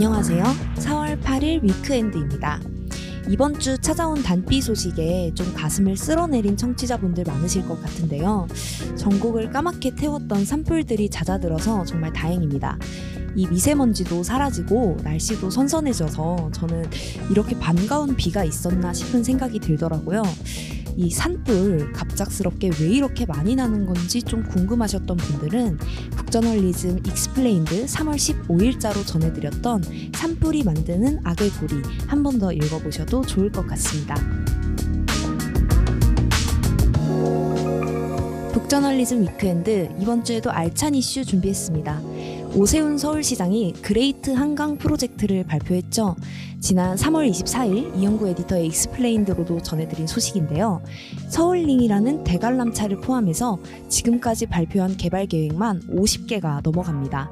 안녕하세요. 4월 8일 위크엔드입니다. 이번 주 찾아온 단비 소식에 좀 가슴을 쓸어내린 청취자분들 많으실 것 같은데요. 전국을 까맣게 태웠던 산불들이 잦아들어서 정말 다행입니다. 이 미세먼지도 사라지고 날씨도 선선해져서 저는 이렇게 반가운 비가 있었나 싶은 생각이 들더라고요. 이 산불 갑작스럽게 왜 이렇게 많이 나는 건지 좀 궁금하셨던 분들은 북저널리즘 explained 3월 15일자로 전해드렸던 산불이 만드는 악의 고리 한 번 더 읽어보셔도 좋을 것 같습니다. 북저널리즘 weekend 이번 주에도 알찬 이슈 준비했습니다. 오세훈 서울시장이 그레이트 한강 프로젝트를 발표했죠. 지난 3월 24일 이현구 에디터의 explained로도 전해드린 소식인데요. 서울링이라는 대관람차를 포함해서 지금까지 발표한 개발 계획만 50개가 넘어갑니다.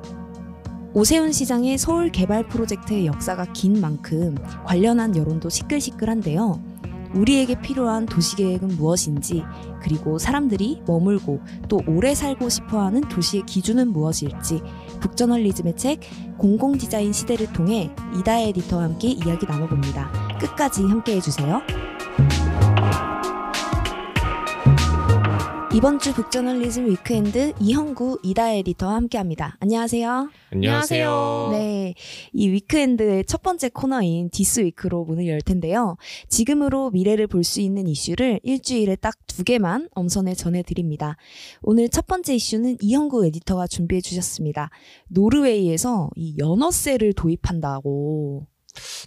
오세훈 시장의 서울 개발 프로젝트의 역사가 긴 만큼 관련한 여론도 시끌시끌한데요. 우리에게 필요한 도시계획은 무엇인지, 그리고 사람들이 머물고 또 오래 살고 싶어 하는 도시의 기준은 무엇일지, 북저널리즘의 책 공공디자인 시대를 통해 이다 에디터와 함께 이야기 나눠봅니다. 끝까지 함께 해주세요. 이번 주 북저널리즘 weekend 이현구 이다혜 에디터와 함께합니다. 안녕하세요. 안녕하세요. 네, 이 weekend의 첫 번째 코너인 this week로 문을 열 텐데요. 지금으로 미래를 볼 수 있는 이슈를 일주일에 딱 두 개만 엄선해 전해드립니다. 오늘 첫 번째 이슈는 이현구 에디터가 준비해 주셨습니다. 노르웨이에서 이 연어세를 도입한다고.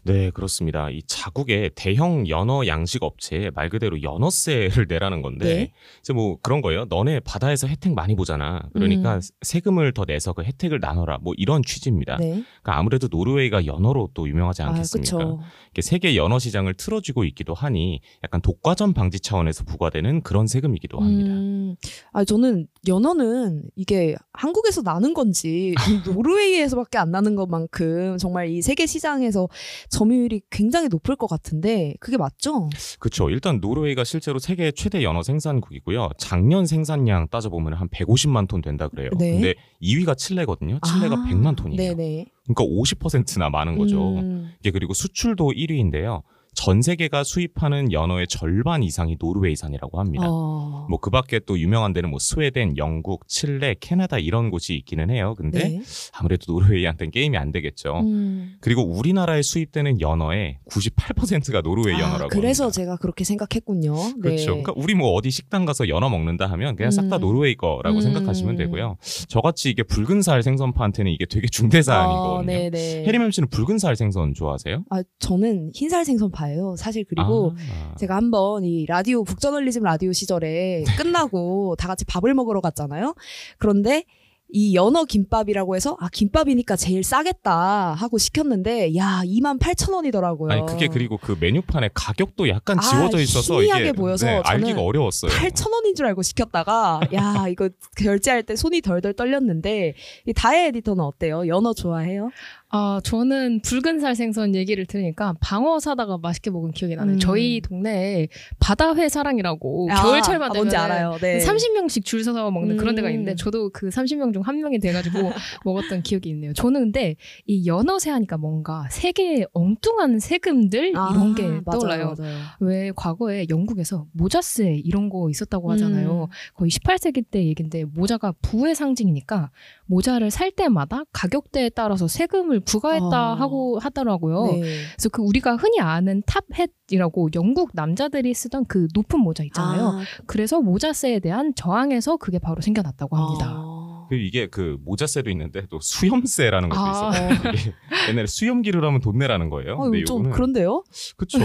네, 그렇습니다. 이 자국의 대형 연어 양식 업체에 말 그대로 연어세를 내라는 건데 네. 이제 뭐 그런 거예요. 너네 바다에서 혜택 많이 보잖아. 그러니까 음. 세금을 더 내서 그 혜택을 나눠라. 뭐 이런 취지입니다. 네. 그러니까 아무래도 노르웨이가 연어로 또 유명하지 아, 않겠습니까? 그쵸. 이게 세계 연어 시장을 틀어쥐고 있기도 하니 약간 독과점 방지 차원에서 부과되는 그런 세금이기도 합니다. 음, 아 저는 연어는 이게 한국에서 나는 건지 노르웨이에서밖에 안 나는 것만큼 정말 이 세계 시장에서 점유율이 굉장히 높을 것 같은데 그게 맞죠? 그렇죠. 일단 노르웨이가 실제로 세계 최대 연어 생산국이고요. 작년 생산량 따져보면 한 150만 톤 된다 그래요. 네. 근데 2위가 칠레거든요. 칠레가 아, 100만 톤이에요. 네네. 그러니까 50%나 많은 거죠. 음, 이게 그리고 수출도 1위인데요. 전 세계가 수입하는 연어의 절반 이상이 노르웨이산이라고 합니다. 어, 뭐그 밖에 또 유명한 데는 뭐 스웨덴, 영국, 칠레, 캐나다 이런 곳이 있기는 해요. 근데 네. 아무래도 노르웨이한테는 게임이 안 되겠죠. 음. 그리고 우리나라에 수입되는 연어의 98%가 노르웨이 아, 연어라고 그래서 합니다. 제가 그렇게 생각했군요. 네. 그렇죠. 그러니까 우리 뭐 어디 식당 가서 연어 먹는다 하면 그냥 싹다 음. 노르웨이 거라고 음. 생각하시면 되고요. 저같이 이게 붉은 살 생선파한테는 이게 되게 중대 사안이거든요. 어, 네네. 해리맘 씨는 붉은 살 생선 좋아하세요? 아 저는 흰 살 생선파 예요. 사실 그리고 아, 제가 한번 이 라디오 북저널리즘 라디오 시절에 끝나고 다 같이 밥을 먹으러 갔잖아요. 그런데 이 연어 김밥이라고 해서 아 김밥이니까 제일 싸겠다 하고 시켰는데 야 2만 8천 원이더라고요. 아니 그게 그리고 그 메뉴판에 가격도 약간 아, 지워져 있어서 희미하게 이게 보여서 네, 알기가 어려웠어요. 8천 원인 줄 알고 시켰다가 야 이거 결제할 때 손이 덜덜 떨렸는데 이 다혜 에디터는 어때요? 연어 좋아해요? 아, 저는 붉은살 생선 얘기를 들으니까 방어 사다가 맛있게 먹은 기억이 나네요. 음. 저희 동네에 바다회 사랑이라고 아, 겨울철만 아, 되면 뭔지 알아요. 네. 30명씩 줄 서서 먹는 그런 데가 음. 있는데 저도 그 30명 중 한 명이 돼가지고 먹었던 기억이 있네요. 저는 근데 이 연어새 하니까 뭔가 세계의 엉뚱한 세금들 아, 이런 게 맞아요, 떠올라요. 맞아요. 왜 과거에 영국에서 모자세 이런 거 있었다고 하잖아요. 음. 거의 18세기 때 얘긴데 모자가 부의 상징이니까 모자를 살 때마다 가격대에 따라서 세금을 부과했다 어. 하고 하더라고요. 네. 그래서 그 우리가 흔히 아는 탑햇이라고 영국 남자들이 쓰던 그 높은 모자 있잖아요. 아, 그래서 모자세에 대한 저항에서 그게 바로 생겨났다고 합니다. 아. 그리고 이게 그 모자세도 있는데 또 수염세라는 것도 아. 있어요. 이게 옛날에 수염기를 하면 돈 내라는 거예요. 어, 근데 좀 그런데요? 그쵸.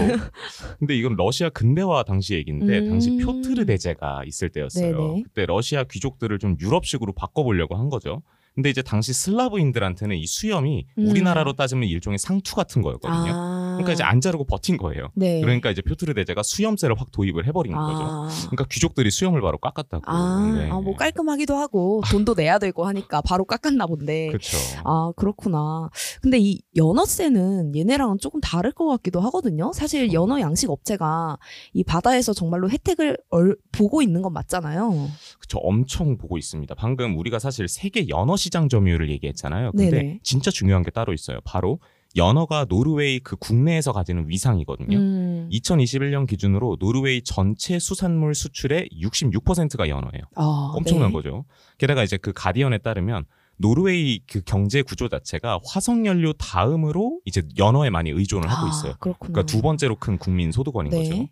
근데 이건 러시아 근대화 당시 얘기인데 음. 당시 표트르 대제가 있을 때였어요. 네네. 그때 러시아 귀족들을 좀 유럽식으로 바꿔보려고 한 거죠. 근데 이제 당시 슬라브인들한테는 이 수염이 음. 우리나라로 따지면 일종의 상투 같은 거였거든요. 아. 그러니까 이제 안 자르고 버틴 거예요. 네. 그러니까 이제 표트르 대제가 수염세를 확 도입을 해버린 거죠. 아. 그러니까 귀족들이 수염을 바로 깎았다고. 아, 네. 아, 뭐 깔끔하기도 하고 돈도 내야 되고 하니까 바로 깎았나 본데. 그렇죠. 아, 그렇구나. 근데 이 연어세는 얘네랑은 조금 다를 것 같기도 하거든요. 사실 그렇죠. 연어 양식 업체가 이 바다에서 정말로 혜택을 얼, 보고 있는 건 맞잖아요. 그쵸 엄청 보고 있습니다. 방금 우리가 사실 세계 연어 시장 점유율을 얘기했잖아요. 근데 네네. 진짜 중요한 게 따로 있어요. 바로 연어가 노르웨이 그 국내에서 가지는 위상이거든요. 음. 2021년 기준으로 노르웨이 전체 수산물 수출의 66%가 연어예요. 아, 엄청난 네. 거죠. 게다가 이제 그 가디언에 따르면 노르웨이 그 경제 구조 자체가 화석 연료 다음으로 이제 연어에 많이 의존을 하고 아, 있어요. 그렇구나. 그러니까 두 번째로 큰 국민 소득원인 네. 거죠.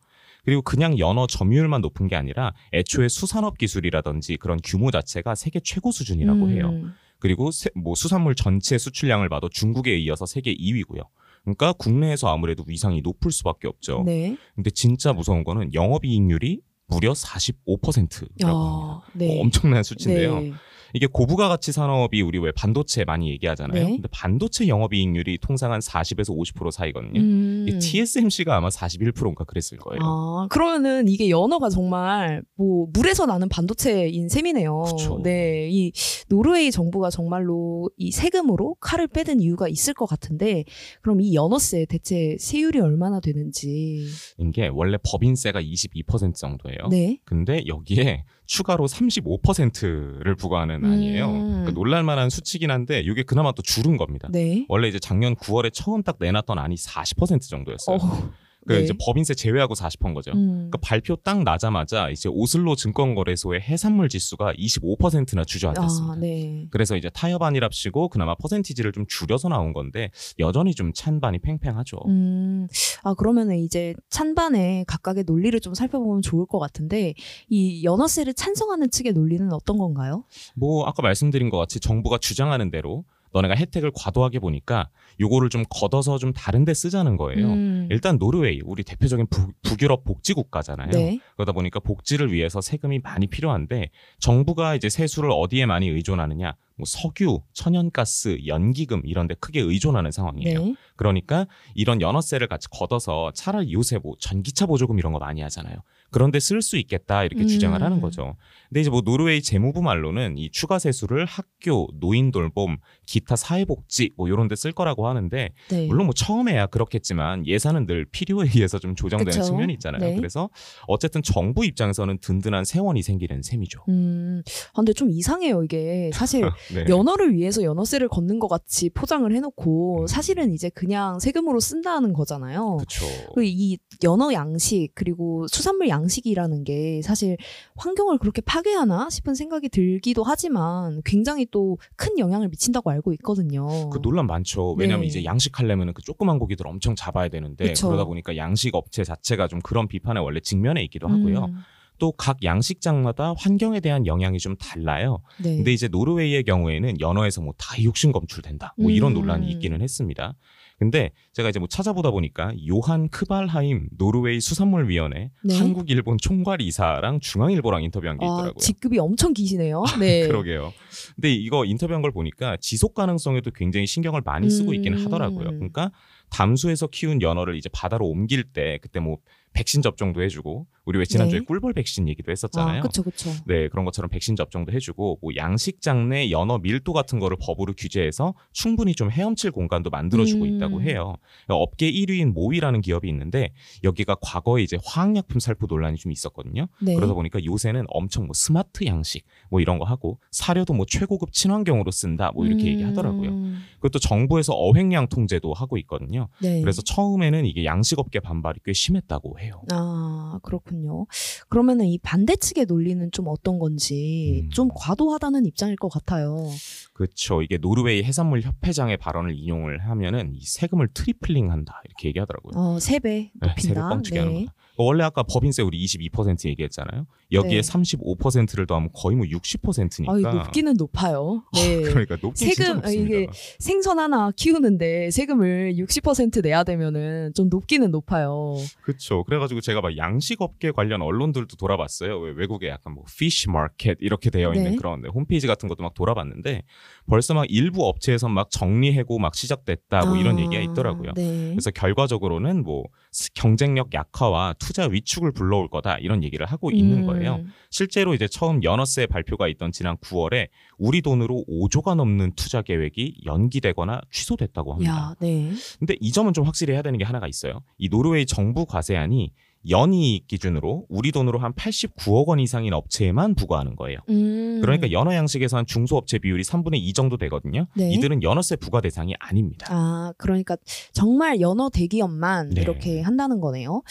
그리고 그냥 연어 점유율만 높은 게 아니라 애초에 수산업 기술이라든지 그런 규모 자체가 세계 최고 수준이라고 해요. 음. 그리고 세- 뭐 수산물 전체 수출량을 봐도 중국에 이어서 세계 2위고요. 그러니까 국내에서 아무래도 위상이 높을 수밖에 없죠. 네. 근데 진짜 무서운 거는 영업이익률이 무려 45%라고 합니다. 아, 네. 어, 엄청난 수치인데요. 네. 이게 고부가 가치 산업이 우리 왜 반도체 많이 얘기하잖아요. 네. 근데 반도체 영업이익률이 통상 한 40에서 50% 사이거든요. 음. TSMC가 아마 41%인가 그랬을 거예요. 아, 그러면은 이게 연어가 정말 뭐 물에서 나는 반도체인 셈이네요. 그쵸. 네. 이 노르웨이 정부가 정말로 이 세금으로 칼을 빼든 이유가 있을 것 같은데 그럼 이 연어세 대체 세율이 얼마나 되는지. 이게 원래 법인세가 22% 정도예요. 네. 근데 여기에 추가로 35%를 부과하는 아니에요. 음. 그러니까 놀랄만한 수치긴 한데 이게 그나마 또 줄은 겁니다. 네. 원래 이제 작년 9월에 처음 딱 내놨던 안이 40% 정도였어요. 어. 그 네. 이제 법인세 제외하고 40%인 거죠. 음. 그러니까 발표 딱 나자마자 이제 오슬로 증권거래소의 해산물 지수가 25%나 주저앉았습니다. 아, 네. 그래서 이제 타협 안이랍시고 그나마 퍼센티지를 좀 줄여서 나온 건데 여전히 좀 찬반이 팽팽하죠. 음, 아, 그러면은 이제 찬반의 각각의 논리를 좀 살펴보면 좋을 것 같은데, 이 연어세를 찬성하는 측의 논리는 어떤 건가요? 뭐 아까 말씀드린 것 같이 정부가 주장하는 대로 너네가 혜택을 과도하게 보니까 요거를 좀 걷어서 좀 다른 데 쓰자는 거예요. 음, 일단 노르웨이 우리 대표적인 북, 북유럽 복지 국가잖아요. 네. 그러다 보니까 복지를 위해서 세금이 많이 필요한데 정부가 이제 세수를 어디에 많이 의존하느냐? 뭐 석유, 천연가스, 연기금 이런 데 크게 의존하는 상황이에요. 네. 그러니까 이런 연어세를 같이 걷어서 차라리 요새 뭐 전기차 보조금 이런 거 많이 하잖아요. 그런데 쓸 수 있겠다 이렇게 음. 주장을 하는 거죠. 근데 이제 뭐 노르웨이 재무부 말로는 이 추가 세수를 학교, 노인 돌봄, 기타 사회복지 뭐 이런 데 쓸 거라고 하는데 네. 물론 뭐 처음에야 그렇겠지만 예산은 늘 필요에 의해서 좀 조정되는 그쵸. 측면이 있잖아요. 네. 그래서 어쨌든 정부 입장에서는 든든한 세원이 생기는 셈이죠. 음, 아, 근데 좀 이상해요, 이게. 사실, 네. 연어를 위해서 연어세를 걷는 것 같이 포장을 해놓고, 음. 사실은 이제 그냥 세금으로 쓴다는 거잖아요. 그렇죠. 그이 연어 양식 그리고 수산물 양 식이라는 게 사실 환경을 그렇게 파괴하나 싶은 생각이 들기도 하지만 굉장히 또 큰 영향을 미친다고 알고 있거든요. 그 논란 많죠. 왜냐면 네. 이제 양식하려면 그 조그만 고기들 엄청 잡아야 되는데 그쵸. 그러다 보니까 양식 업체 자체가 좀 그런 비판에 원래 직면해 있기도 하고요. 음, 또각 양식장마다 환경에 대한 영향이 좀 달라요. 네. 근데 이제 노르웨이의 경우에는 연어에서 뭐 다이옥신 검출된다. 뭐 이런 음. 논란이 있기는 했습니다. 근데 제가 이제 뭐 찾아보다 보니까 요한 크발하임 노르웨이 수산물위원회 네. 한국 일본 총괄 이사랑 중앙일보랑 인터뷰한 게 아, 있더라고요. 직급이 엄청 기시네요. 네. 그러게요. 근데 이거 인터뷰한 걸 보니까 지속 가능성에도 굉장히 신경을 많이 쓰고 있기는 음. 하더라고요. 그러니까 담수에서 키운 연어를 이제 바다로 옮길 때 그때 뭐 백신 접종도 해주고 우리 왜 지난주에 네. 꿀벌 백신 얘기도 했었잖아요. 아, 그쵸, 그쵸. 네, 그런 것처럼 백신 접종도 해주고 뭐 양식장 내 연어 밀도 같은 거를 법으로 규제해서 충분히 좀 헤엄칠 공간도 만들어주고 음. 있다고 해요. 업계 1위인 모위라는 기업이 있는데 여기가 과거에 이제 화학약품 살포 논란이 좀 있었거든요. 네. 그러다 보니까 요새는 엄청 뭐 스마트 양식 뭐 이런 거 하고 사료도 뭐 최고급 친환경으로 쓴다 뭐 이렇게 음, 얘기하더라고요. 그것도 정부에서 어획량 통제도 하고 있거든요. 네. 그래서 처음에는 이게 양식업계 반발이 꽤 심했다고 해요. 아, 그렇군요. 그러면은 이 반대 측의 논리는 좀 어떤 건지 음. 좀 과도하다는 입장일 것 같아요. 그렇죠. 이게 노르웨이 해산물 협회장의 발언을 인용을 하면은 이 세금을 트리플링한다 이렇게 얘기하더라고요. 어, 세배 네, 세배 높인다. 뻥치게 하는 거다. 원래 아까 법인세 우리 22% 얘기했잖아요. 여기에 네. 35%를 더하면 거의 뭐 60%니까. 아, 높기는 높아요. 네. 그러니까 높긴 세금, 아. 이게 생선 하나 키우는데 세금을 60% 내야 되면은 좀 높기는 높아요. 그렇죠. 그래가지고 제가 막 양식업계 관련 언론들도 돌아봤어요. 왜 외국에 약간 뭐 fish market 이렇게 되어 있는 네. 그런 네, 홈페이지 같은 것도 막 돌아봤는데 벌써 막 일부 업체에서 막 정리해고 막 시작됐다 뭐 이런 아, 얘기가 있더라고요. 네. 그래서 결과적으로는 뭐 스- 경쟁력 약화와 투자 위축을 불러올 거다 이런 얘기를 하고 있는 음, 거예요. 실제로 이제 처음 연어세 발표가 있던 지난 9월에 우리 돈으로 5조가 넘는 투자 계획이 연기되거나 취소됐다고 합니다. 야, 네. 근데 이 점은 좀 확실히 해야 되는 게 하나가 있어요. 이 노르웨이 정부 과세안이 연이익 기준으로 우리 돈으로 한 89억 원 이상인 업체에만 부과하는 거예요. 음. 그러니까 연어 양식에서 한 중소업체 비율이 3분의 2 정도 되거든요. 네. 이들은 연어세 부과 대상이 아닙니다. 아, 그러니까 정말 연어 대기업만 네. 이렇게 한다는 거네요.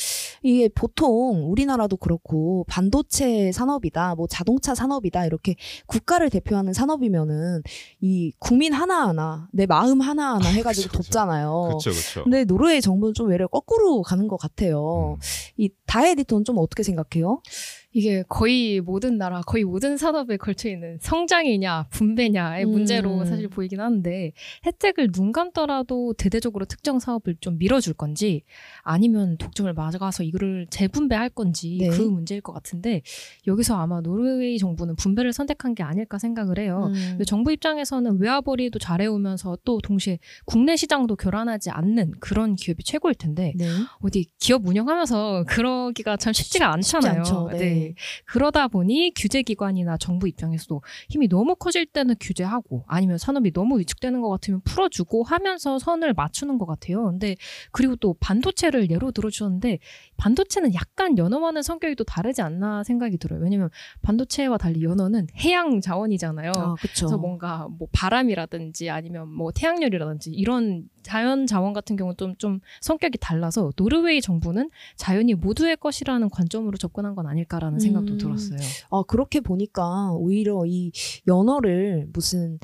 이게 보통 우리나라도 그렇고 반도체 산업이다, 뭐 자동차 산업이다 이렇게 국가를 대표하는 산업이면은 이 국민 하나하나 내 마음 하나하나 해가지고 그쵸, 그쵸. 돕잖아요. 그렇죠, 그렇죠. 근데 노르웨이 정부는 좀 외려 거꾸로 가는 것 같아요. 음. 이 다혜 에디터는 좀 어떻게 생각해요? 이게 거의 모든 나라, 거의 모든 산업에 걸쳐 있는 성장이냐 분배냐의 음. 문제로 사실 보이긴 하는데 혜택을 눈 감더라도 대대적으로 특정 사업을 좀 밀어줄 건지 아니면 독점을 맞아가서 이거를 재분배할 건지 네. 그 문제일 것 같은데 여기서 아마 노르웨이 정부는 분배를 선택한 게 아닐까 생각을 해요. 음. 정부 입장에서는 외화벌이도 잘해오면서 또 동시에 국내 시장도 결함하지 않는 그런 기업이 최고일 텐데 네. 어디 기업 운영하면서 그러기가 참 쉽지가 않잖아요. 않죠. 네. 그러다 보니 규제기관이나 정부 입장에서도 힘이 너무 커질 때는 규제하고 아니면 산업이 너무 위축되는 것 같으면 풀어주고 하면서 선을 맞추는 것 같아요. 근데 그리고 또 반도체를 예로 들어주셨는데 반도체는 약간 연어와는 성격이 또 다르지 않나 생각이 들어요. 왜냐면 반도체와 달리 연어는 해양 자원이잖아요. 아. 그래서 뭔가 뭐 바람이라든지 아니면 뭐 태양열이라든지 이런 자연 자원 같은 경우는 좀, 좀 성격이 달라서 노르웨이 정부는 자연이 모두의 것이라는 관점으로 접근한 건 아닐까라는 생각도 음. 들었어요. 아, 그렇게 보니까 오히려 이 연어를 무슨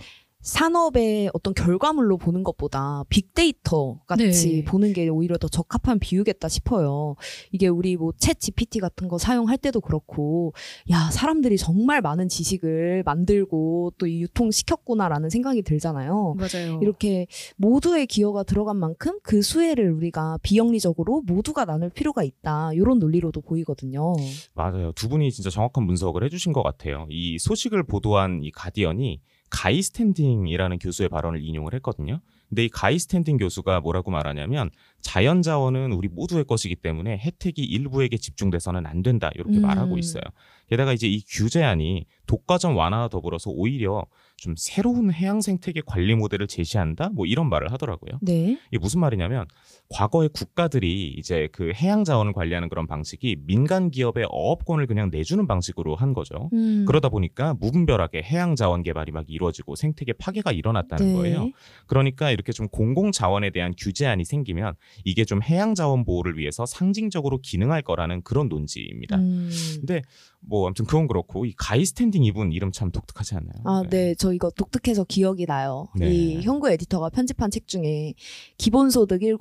산업의 어떤 결과물로 보는 것보다 빅데이터 같이 네. 보는 게 오히려 더 적합한 비유겠다 싶어요. 이게 우리 뭐 챗 GPT 같은 거 사용할 때도 그렇고, 야, 사람들이 정말 많은 지식을 만들고 또이 유통시켰구나라는 생각이 들잖아요. 맞아요. 이렇게 모두의 기여가 들어간 만큼 그 수혜를 우리가 비영리적으로 모두가 나눌 필요가 있다. 이런 논리로도 보이거든요. 맞아요. 두 분이 진짜 정확한 분석을 해주신 것 같아요. 이 소식을 보도한 이 가디언이 가이 스탠딩이라는 교수의 발언을 인용을 했거든요. 근데 이 가이 스탠딩 교수가 뭐라고 말하냐면 자연 자원은 우리 모두의 것이기 때문에 혜택이 일부에게 집중돼서는 안 된다 이렇게 음. 말하고 있어요. 게다가 이제 이 규제안이 독과점 완화와 더불어서 오히려 좀 새로운 해양 생태계 관리 모델을 제시한다 뭐 이런 말을 하더라고요. 네. 이게 무슨 말이냐면 과거에 국가들이 이제 그 해양 자원을 관리하는 그런 방식이 민간 기업의 어업권을 그냥 내주는 방식으로 한 거죠. 음. 그러다 보니까 무분별하게 해양 자원 개발이 막 이루어지고 생태계 파괴가 일어났다는 네. 거예요. 그러니까 이렇게 좀 공공 자원에 대한 규제안이 생기면 이게 좀 해양 자원 보호를 위해서 상징적으로 기능할 거라는 그런 논지입니다. 음. 근데 뭐 아무튼 그건 그렇고 이 가이 스탠딩 이분 이름 참 독특하지 않나요? 아, 네. 저 이거 독특해서 기억이 나요. 네. 이 현구 에디터가 편집한 책 중에 기본소득 101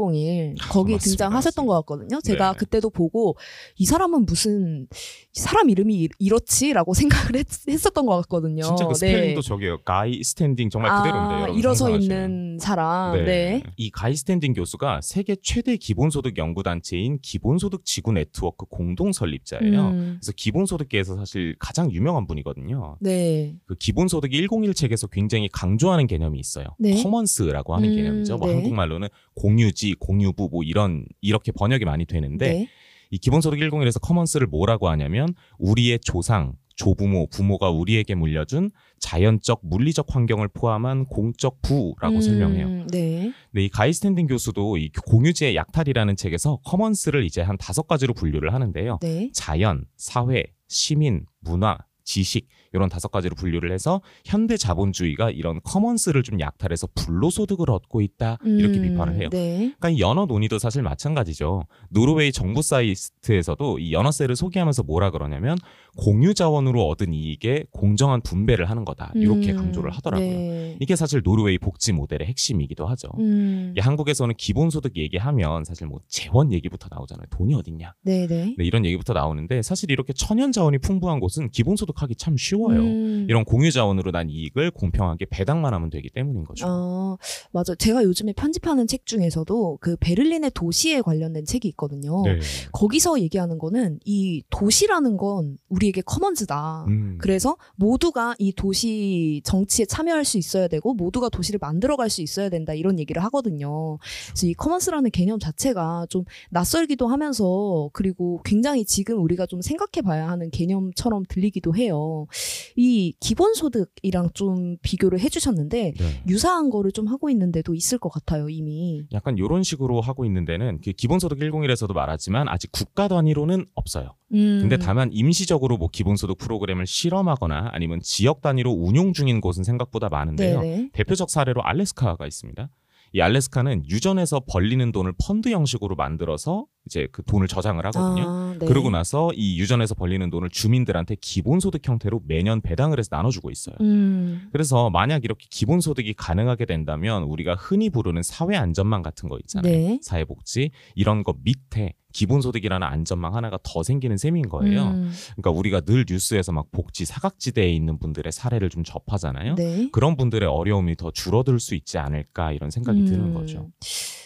거기 맞습니다, 등장하셨던 맞습니다. 것 같거든요. 제가 네. 그때도 보고 이 사람은 무슨 사람 이름이 이- 이렇지라고 생각을 했, 었던것 같거든요. 진짜 그 네. 스펠링도 저기요. 가이 스탠딩 정말 그대로인데요. 아, 일어서 상상하시면. 있는 사람. 네. 이 가이 스탠딩 교수가 세계 최대 기본소득 연구 단체인 기본소득 지구 네트워크 공동 설립자예요. 음, 그래서 기본소득 계에서 사실 가장 유명한 분이거든요. 네. 그 기본소득 101 책에서 굉장히 강조하는 개념이 있어요. 네. commons라고 하는 음, 개념이죠. 뭐 네. 한국말로는 공유지, 공유부 뭐 이런 이렇게 번역이 많이 되는데 네. 이 기본소득 101에서 commons를 뭐라고 하냐면 우리의 조상, 조부모, 부모가 우리에게 물려준 자연적, 물리적 환경을 포함한 공적 부라고 음, 설명해요. 네. 네, 이 가이 스탠딩 교수도 이 공유지의 약탈이라는 책에서 commons를 이제 한 다섯 가지로 분류를 하는데요. 네. 자연, 사회, 시민, 문화, 지식 이런 다섯 가지로 분류를 해서 현대 자본주의가 이런 commons를 좀 약탈해서 불로 소득을 얻고 있다 이렇게 음, 비판을 해요. 네. 그러니까 이 연어 논의도 사실 마찬가지죠. 노르웨이 정부 사이트에서도 이 연어세를 소개하면서 뭐라 그러냐면 공유 자원으로 얻은 이익에 공정한 분배를 하는 거다 이렇게 음, 강조를 하더라고요. 네. 이게 사실 노르웨이 복지 모델의 핵심이기도 하죠. 음, 이게 한국에서는 기본소득 얘기하면 사실 뭐 재원 얘기부터 나오잖아요. 돈이 어딨냐. 네, 네. 네, 이런 얘기부터 나오는데 사실 이렇게 천연 자원이 풍부한 곳은 기본소득 하기 참 쉬워요. 음. 이런 공유 자원으로 난 이익을 공평하게 배당만 하면 되기 때문인 거죠. 아, 맞아. 제가 요즘에 편집하는 책 중에서도 그 베를린의 도시에 관련된 책이 있거든요. 네. 거기서 얘기하는 거는 이 도시라는 건 우리 우리에게 커먼즈다. 음. 그래서 모두가 이 도시 정치에 참여할 수 있어야 되고 모두가 도시를 만들어갈 수 있어야 된다 이런 얘기를 하거든요. 그래서 이 커먼스라는 개념 자체가 좀 낯설기도 하면서 그리고 굉장히 지금 우리가 좀 생각해봐야 하는 개념처럼 들리기도 해요. 이 기본소득이랑 좀 비교를 해주셨는데 네. 유사한 거를 좀 하고 있는 데도 있을 것 같아요 이미. 약간 이런 식으로 하고 있는 데는 그 기본소득 101에서도 말하지만 아직 국가 단위로는 없어요. 음. 근데 다만 임시적으로 뭐 기본소득 프로그램을 실험하거나 아니면 지역 단위로 운용 중인 곳은 생각보다 많은데요. 네네. 대표적 사례로 알래스카가 있습니다. 이 알래스카는 유전에서 벌리는 돈을 펀드 형식으로 만들어서 이제 그 돈을 저장을 하거든요. 아, 네. 그러고 나서 이 유전에서 벌리는 돈을 주민들한테 기본소득 형태로 매년 배당을 해서 나눠주고 있어요. 음. 그래서 만약 이렇게 기본소득이 가능하게 된다면 우리가 흔히 부르는 사회 안전망 같은 거 있잖아요. 네. 사회복지 이런 거 밑에 기본소득이라는 안전망 하나가 더 생기는 셈인 거예요. 음. 그러니까 우리가 늘 뉴스에서 막 복지 사각지대에 있는 분들의 사례를 좀 접하잖아요. 네. 그런 분들의 어려움이 더 줄어들 수 있지 않을까 이런 생각이 드는 음. 거죠.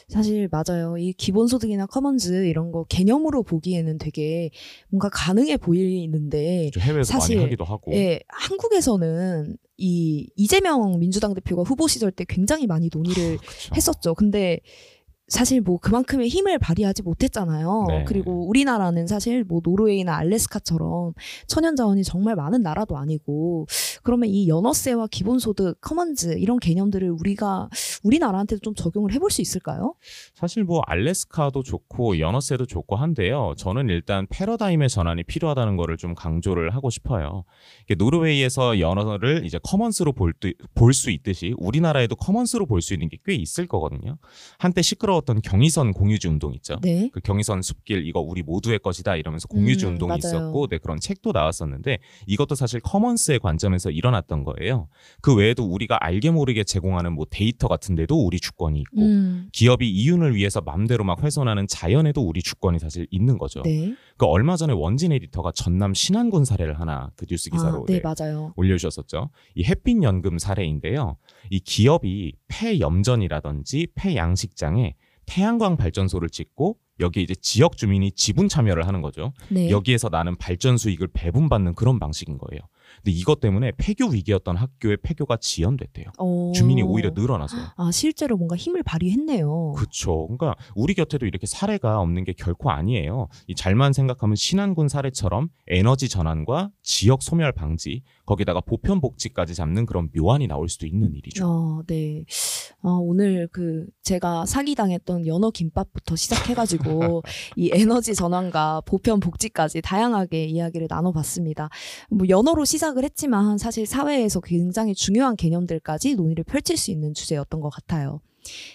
사실 맞아요. 이 기본소득이나 커먼즈 이런 거 개념으로 보기에는 되게 뭔가 가능해 보이는데 좀 해외에서 사실, 많이 하기도 하고. 예, 한국에서는 이 이재명 민주당 대표가 후보 시절 때 굉장히 많이 논의를 그쵸. 했었죠. 근데 사실 뭐 그만큼의 힘을 발휘하지 못했잖아요. 네. 그리고 우리나라는 사실 뭐 노르웨이나 알래스카처럼 천연 자원이 정말 많은 나라도 아니고 그러면 이 연어세와 기본소득, commons 이런 개념들을 우리가 우리나라한테도 좀 적용을 해볼 수 있을까요? 사실 뭐 알래스카도 좋고 연어세도 좋고 한데요. 저는 일단 패러다임의 전환이 필요하다는 거를 좀 강조를 하고 싶어요. 노르웨이에서 연어를 이제 commons로 볼 수 있듯이 우리나라에도 commons로 볼 수 있는 게 꽤 있을 거거든요. 한때 시끄러웠던 경의선 공유지 운동 있죠. 네. 그 경의선 숲길 이거 우리 모두의 것이다 이러면서 공유지 음, 운동이 맞아요. 있었고 네 그런 책도 나왔었는데 이것도 사실 commons의 관점에서 일어났던 거예요. 그 외에도 우리가 알게 모르게 제공하는 뭐 데이터 같은 데도 우리 주권이 있고 음, 기업이 이윤을 위해서 맘대로 막 훼손하는 자연에도 우리 주권이 사실 있는 거죠. 네. 그 얼마 전에 원진 에디터가 전남 신안군 사례를 하나 그 뉴스 기사로 아, 네, 네, 맞아요. 올려주셨었죠. 이 햇빛 연금 사례인데요. 이 기업이 폐염전이라든지 폐양식장에 태양광 발전소를 짓고 여기 이제 지역 주민이 지분 참여를 하는 거죠. 네. 여기에서 나는 발전 수익을 배분받는 그런 방식인 거예요. 근데 이것 때문에 폐교 위기였던 학교의 폐교가 지연됐대요. 어. 주민이 오히려 늘어나서요. 아, 실제로 뭔가 힘을 발휘했네요. 그렇죠. 그러니까 우리 곁에도 이렇게 사례가 없는 게 결코 아니에요. 이 잘만 생각하면 신안군 사례처럼 에너지 전환과 지역 소멸 방지, 거기다가 보편 복지까지 잡는 그런 묘안이 나올 수도 있는 일이죠. 어, 네. 아, 오늘 그 제가 사기 당했던 연어 김밥부터 시작해가지고 이 에너지 전환과 보편 복지까지 다양하게 이야기를 나눠봤습니다. 뭐 연어로 시 작을 했지만 사실 사회에서 굉장히 중요한 개념들까지 논의를 펼칠 수 있는 주제였던 것 같아요.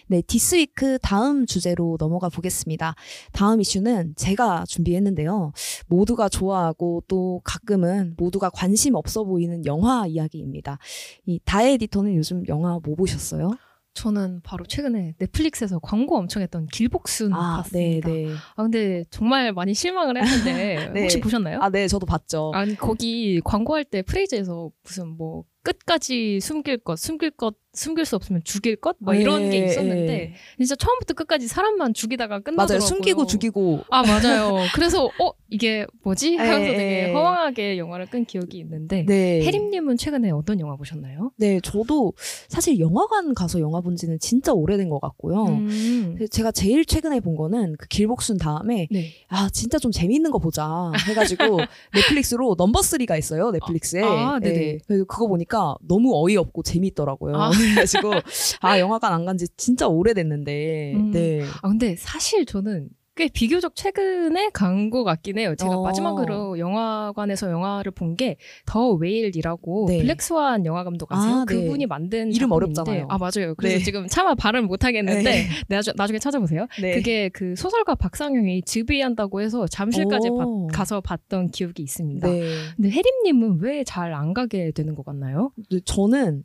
네, 디스위크 다음 주제로 넘어가 보겠습니다. 다음 이슈는 제가 준비했는데요. 모두가 좋아하고 또 가끔은 모두가 관심 없어 보이는 영화 이야기입니다. 이 다혜 에디터는 요즘 영화 뭐 보셨어요? 저는 바로 최근에 넷플릭스에서 광고 엄청 했던 길복순 아, 봤습니다. 네, 네. 아 근데 정말 많이 실망을 했는데 네. 혹시 보셨나요? 아, 네, 저도 봤죠. 아니 거기 광고할 때 프레이즈에서 무슨 뭐 끝까지 숨길 것, 숨길 것, 숨길 수 없으면 죽일 것, 뭐 이런 예, 게 있었는데 예. 진짜 처음부터 끝까지 사람만 죽이다가 끝나더라고요. 맞아요. 숨기고 죽이고. 아 맞아요. 그래서 어 이게 뭐지? 하면서 예, 되게 예. 허황하게 영화를 끈 기억이 있는데 네. 혜림님은 최근에 어떤 영화 보셨나요? 네, 저도 사실 영화관 가서 영화 본 지는 진짜 오래된 것 같고요. 음. 제가 제일 최근에 본 거는 그 길복순 다음에 네. 아 진짜 좀 재미있는 거 보자 해가지고 넷플릭스로 넘버 3가 있어요 넷플릭스에 아, 네네. 네, 그래서 그거 보니까 너무 어이없고 재미있더라고요 아. 그래가지고 아 영화관 안 간지 진짜 오래됐는데 음. 네 아 근데 사실 저는 꽤 비교적 최근에 간 것 같긴 해요. 제가 어. 마지막으로 영화관에서 영화를 본 게 더 웨일이라고 네. 블랙스완 영화 감독 아세요? 아, 네. 그분이 만든 이름 작품인데- 어렵잖아요. 아 맞아요. 그래서 네. 지금 차마 발음 못 하겠는데 네. 나중, 나중에 찾아보세요. 네. 그게 그 소설가 박상영이 즈비한다고 해서 잠실까지 오. 바- 가서 봤던 기억이 있습니다. 네. 근데 혜림님은 왜 잘 안 가게 되는 것 같나요? 저는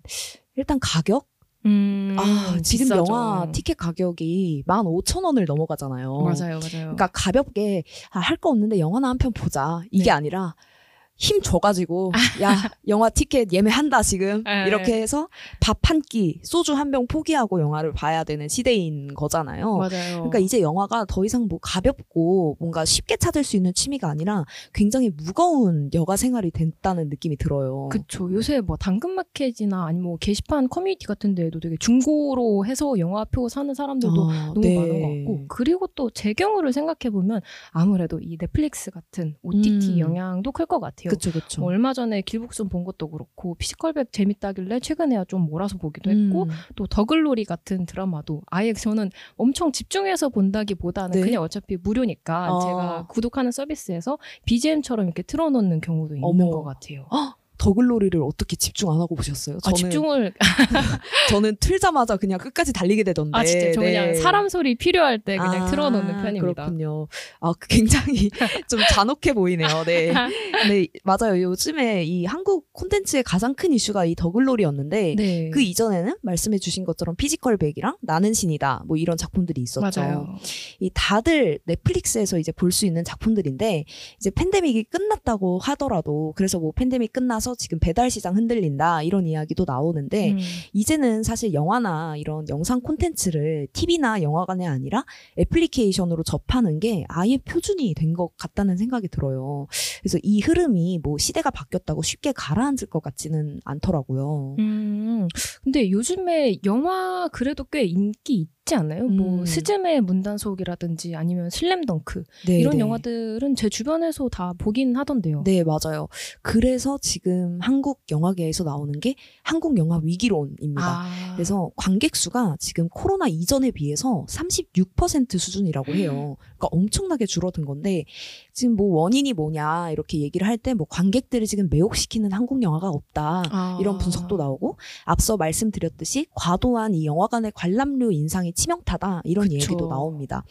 일단 가격 음, 아 지금 비싸죠. 영화 티켓 가격이 15,000원을 넘어가잖아요 맞아요, 맞아요. 그러니까 가볍게 아, 할 거 없는데 영화나 한 편 보자 이게 네. 아니라 힘 줘가지고 야 영화 티켓 예매한다 지금 네. 이렇게 해서 밥 한 끼 소주 한 병 포기하고 영화를 봐야 되는 시대인 거잖아요. 맞아요. 그러니까 이제 영화가 더 이상 뭐 가볍고 뭔가 쉽게 찾을 수 있는 취미가 아니라 굉장히 무거운 여가 생활이 됐다는 느낌이 들어요. 그쵸. 요새 뭐 당근마켓이나 아니면 뭐 게시판 커뮤니티 같은 데에도 되게 중고로 해서 영화표 사는 사람들도 아, 너무 네. 많은 것 같고 그리고 또 제 경우를 생각해 보면 아무래도 이 넷플릭스 같은 OTT 음. 영향도 클 것 같아요. 그쵸 그쵸. 뭐 얼마 전에 길복순 본 것도 그렇고 피지컬백 재밌다길래 최근에야 좀 몰아서 보기도 했고 음. 또 더글로리 같은 드라마도 아예 저는 엄청 집중해서 본다기보다는 네. 그냥 어차피 무료니까 어. 제가 구독하는 서비스에서 BGM처럼 이렇게 틀어놓는 경우도 있는 어머. 것 같아요. 더글로리를 어떻게 집중 안 하고 보셨어요? 아, 집중을 저는 틀자마자 그냥 끝까지 달리게 되던데. 아 진짜 저 그냥 네. 사람 소리 필요할 때 그냥 아, 틀어놓는 편입니다. 그렇군요. 아, 굉장히 좀 잔혹해 보이네요. 네. 네, 맞아요. 요즘에 이 한국 콘텐츠의 가장 큰 이슈가 이 더글로리였는데 네. 그 이전에는 말씀해 주신 것처럼 피지컬 백이랑 나는 신이다. 뭐 이런 작품들이 있었죠. 맞아요. 이 다들 넷플릭스에서 이제 볼 수 있는 작품들인데 이제 팬데믹이 끝났다고 하더라도 그래서 뭐 팬데믹 끝나서 지금 배달 시장 흔들린다 이런 이야기도 나오는데 음. 이제는 사실 영화나 이런 영상 콘텐츠를 TV나 영화관이 아니라 애플리케이션으로 접하는 게 아예 표준이 된 것 같다는 생각이 들어요. 그래서 이 흐름이 뭐 시대가 바뀌었다고 쉽게 가라앉을 것 같지는 않더라고요. 음, 근데 요즘에 영화 그래도 꽤 인기 있지 않나요? 뭐 음. 스즈메 문단속이라든지 아니면 슬램덩크 네, 이런 네. 영화들은 제 주변에서 다 보긴 하던데요. 네, 맞아요. 그래서 지금 한국 영화계에서 나오는 게 한국 영화 위기론입니다. 아, 그래서 관객 수가 지금 코로나 이전에 비해서 36% 수준이라고 해요. 그러니까 엄청나게 줄어든 건데 지금 뭐 원인이 뭐냐 이렇게 얘기를 할 때 뭐 관객들을 지금 매혹시키는 한국 영화가 없다. 아. 이런 분석도 나오고 앞서 말씀드렸듯이 과도한 이 영화관의 관람료 인상이 치명타다 이런 그쵸. 얘기도 나옵니다.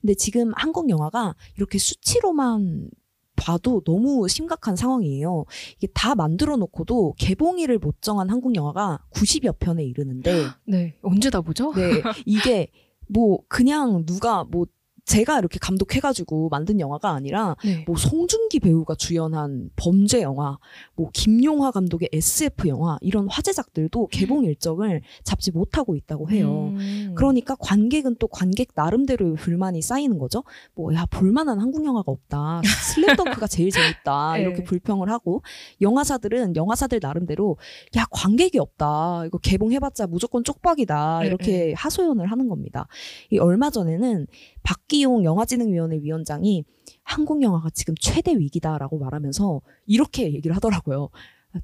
근데 지금 한국 영화가 이렇게 수치로만 봐도 너무 심각한 상황이에요. 이게 다 만들어 놓고도 개봉일을 못 정한 한국 영화가 90여 편에 이르는데 네 언제 다 보죠? 네, 이게 뭐 그냥 누가 뭐 제가 이렇게 감독해가지고 만든 영화가 아니라 네. 뭐 송중기 배우가 주연한 범죄 영화, 뭐 김용화 감독의 SF 영화 이런 화제작들도 개봉 일정을 잡지 못하고 있다고 해요. 음. 그러니까 관객은 또 관객 나름대로의 불만이 쌓이는 거죠. 뭐, 야, 볼만한 한국 영화가 없다. 슬램덩크가 제일 재밌다. 네. 이렇게 불평을 하고, 영화사들은 영화사들 나름대로, 야, 관객이 없다. 이거 개봉해봤자 무조건 쪽박이다. 네, 이렇게 하소연을 하는 겁니다. 이 얼마 전에는 박기 용 영화진흥위원회 위원장이 한국 영화가 지금 최대 위기다라고 말하면서 이렇게 얘기를 하더라고요.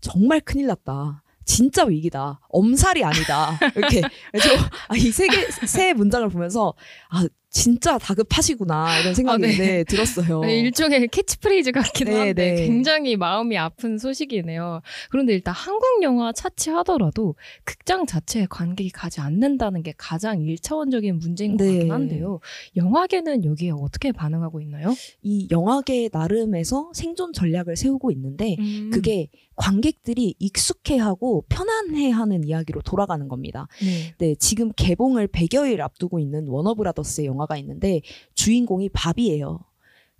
정말 큰일 났다. 진짜 위기다. 엄살이 아니다. 이렇게. 그래서 아, 이 세 개, 세 문장을 보면서, 아, 진짜 다급하시구나. 이런 생각이 아, 네. 네, 들었어요. 네, 일종의 캐치프레이즈 같기도 네, 한데 네. 굉장히 마음이 아픈 소식이네요. 그런데 일단 한국 영화 차치하더라도 극장 자체에 관객이 가지 않는다는 게 가장 일차원적인 문제인 것 네. 같긴 한데요. 영화계는 여기에 어떻게 반응하고 있나요? 이 영화계 나름에서 생존 전략을 세우고 있는데, 음. 그게 관객들이 익숙해하고 편안해하는 이야기로 돌아가는 겁니다. 네. 네, 지금 개봉을 100여일 앞두고 있는 워너브라더스의 영화 가 있는데 주인공이 바비예요.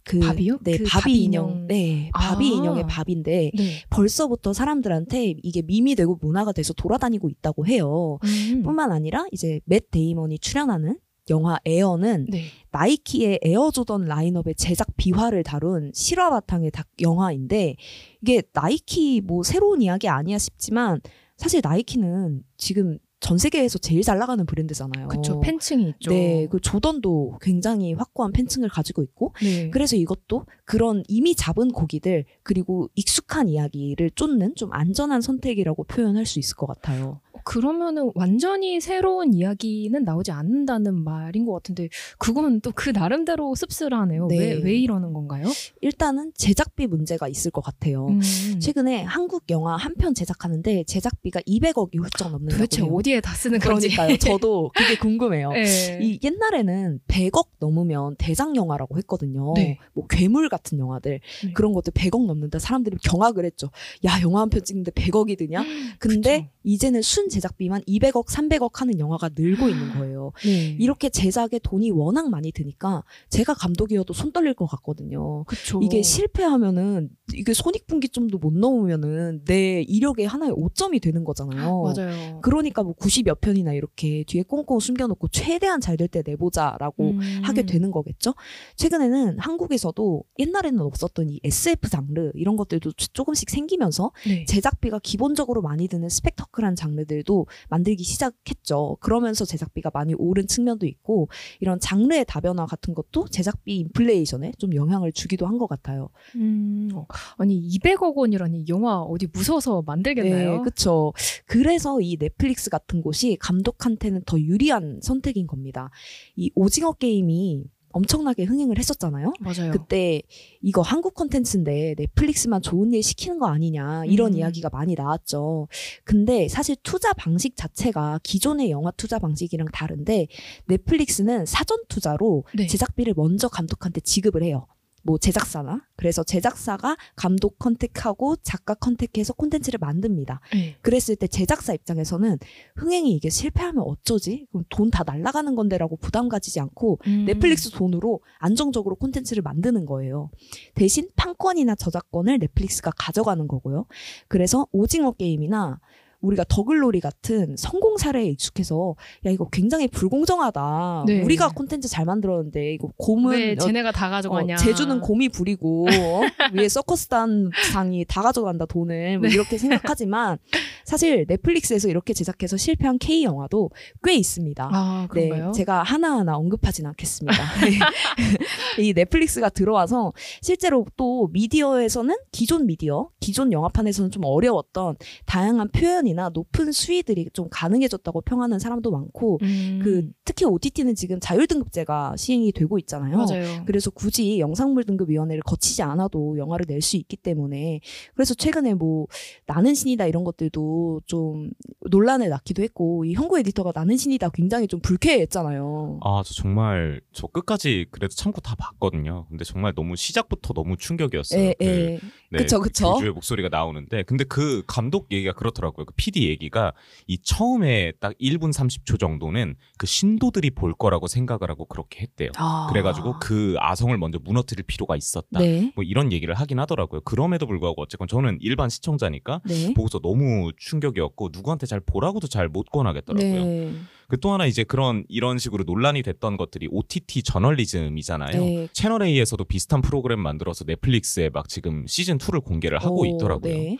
그, 바비요? 네, 그 바비 바비 인형. 인형. 네, 바비 아. 인형의 바비인데 네. 벌써부터 사람들한테 이게 밈이 되고 문화가 돼서 돌아다니고 있다고 해요. 음. 뿐만 아니라 이제 맷 데이먼이 출연하는 영화 에어는 네. 나이키의 에어 조던 라인업의 제작 비화를 다룬 실화 바탕의 닭 영화인데 이게 나이키 뭐 새로운 이야기 아니야 싶지만 사실 나이키는 지금 전 세계에서 제일 잘 나가는 브랜드잖아요. 그쵸. 팬층이 있죠. 네, 그 조던도 굉장히 확고한 팬층을 가지고 있고 네. 그래서 이것도 그런 이미 잡은 고기들 그리고 익숙한 이야기를 쫓는 좀 안전한 선택이라고 표현할 수 있을 것 같아요. 그러면은 완전히 새로운 이야기는 나오지 않는다는 말인 것 같은데 그건 또 그 나름대로 씁쓸하네요. 네. 왜, 왜 이러는 건가요? 일단은 제작비 문제가 있을 것 같아요. 음. 최근에 한국 영화 한 편 제작하는데 제작비가 200억이 훌쩍 넘는다고 도대체 해요. 어디에 다 쓰는 건지. 그러니까요. 저도 그게 궁금해요. 네. 이 옛날에는 100억 넘으면 대작 영화라고 했거든요. 네. 뭐 괴물 같은 영화들 네. 그런 것들 100억 넘는다 사람들이 경악을 했죠. 야 영화 한 편 찍는데 100억이 드냐? 근데 그쵸. 이제는 순 제작비만 200억, 300억 하는 영화가 늘고 있는 거예요. 네. 이렇게 제작에 돈이 워낙 많이 드니까 제가 감독이어도 손 떨릴 것 같거든요. 그쵸. 이게 실패하면은 이게 손익분기점도 못 넘으면은 내 이력의 하나의 오점이 되는 거잖아요. 맞아요. 그러니까 뭐 90몇 편이나 이렇게 뒤에 꽁꽁 숨겨놓고 최대한 잘 될 때 내보자라고 음. 하게 되는 거겠죠. 최근에는 한국에서도 옛날에는 없었던 이 SF 장르 이런 것들도 조- 조금씩 생기면서 네. 제작비가 기본적으로 많이 드는 스펙터클한 장르들도 만들기 시작했죠. 그러면서 제작비가 많이 오른 측면도 있고 이런 장르의 다변화 같은 것도 제작비 인플레이션에 좀 영향을 주기도 한 것 같아요. 음, 어, 아니 200억 원이라니 영화 어디 무서워서 만들겠나요? 네, 그렇죠. 그래서 이 넷플릭스 같은 곳이 감독한테는 더 유리한 선택인 겁니다. 이 오징어 게임이 엄청나게 흥행을 했었잖아요. 맞아요. 그때 이거 한국 콘텐츠인데 넷플릭스만 좋은 일 시키는 거 아니냐 이런 음. 이야기가 많이 나왔죠. 근데 사실 투자 방식 자체가 기존의 영화 투자 방식이랑 다른데 넷플릭스는 사전 투자로 네. 제작비를 먼저 감독한테 지급을 해요. 뭐 제작사나 그래서 제작사가 감독 컨택하고 작가 컨택해서 콘텐츠를 만듭니다. 네. 그랬을 때 제작사 입장에서는 흥행이 이게 실패하면 어쩌지? 그럼 돈 다 날라가는 건데라고 부담 가지지 않고 음. 넷플릭스 돈으로 안정적으로 콘텐츠를 만드는 거예요. 대신 판권이나 저작권을 넷플릭스가 가져가는 거고요. 그래서 오징어 게임이나 우리가 더글로리 같은 성공 사례에 익숙해서 야 이거 굉장히 불공정하다. 네. 우리가 콘텐츠 잘 만들었는데 이거 곰은 왜 어, 쟤네가 다 가져가냐? 어, 제주는 곰이 부리고 어? 위에 서커스단 상이 다 가져간다 돈을 뭐 네. 이렇게 생각하지만 사실 넷플릭스에서 이렇게 제작해서 실패한 K 영화도 꽤 있습니다. 아 그런가요? 네, 제가 하나하나 언급하진 않겠습니다. 이 넷플릭스가 들어와서 실제로 또 미디어에서는 기존 미디어, 기존 영화판에서는 좀 어려웠던 다양한 표현이 나 높은 수위들이 좀 가능해졌다고 평하는 사람도 많고 음. 그 특히 OTT는 지금 자율등급제가 시행이 되고 있잖아요. 맞아요. 그래서 굳이 영상물 등급위원회를 거치지 않아도 영화를 낼 수 있기 때문에 그래서 최근에 뭐 나는 신이다 이런 것들도 좀 논란을 낳기도 했고 이 현구 에디터가 나는 신이다 굉장히 좀 불쾌했잖아요. 아, 저 정말 저 끝까지 그래도 참고 다 봤거든요. 근데 정말 너무 시작부터 너무 충격이었어요. 예, 그, 예. 네, 그쵸, 그 그쵸. 교주의 목소리가 나오는데 근데 그 감독 얘기가 그렇더라고요. 그 PD 얘기가 이 처음에 딱 1분 30초 정도는 그 신도들이 볼 거라고 생각을 하고 그렇게 했대요. 아. 그래가지고 그 아성을 먼저 무너뜨릴 필요가 있었다. 네. 뭐 이런 얘기를 하긴 하더라고요. 그럼에도 불구하고 어쨌건 저는 일반 시청자니까 네. 보고서 너무 충격이었고 누구한테 잘 보라고도 잘 못 권하겠더라고요. 네. 그또 하나 이제 그런 이런 식으로 논란이 됐던 것들이 OTT 저널리즘이잖아요. 네. 채널 A에서도 비슷한 프로그램 만들어서 넷플릭스에 막 지금 시즌 2를 공개를 하고 어, 있더라고요. 네.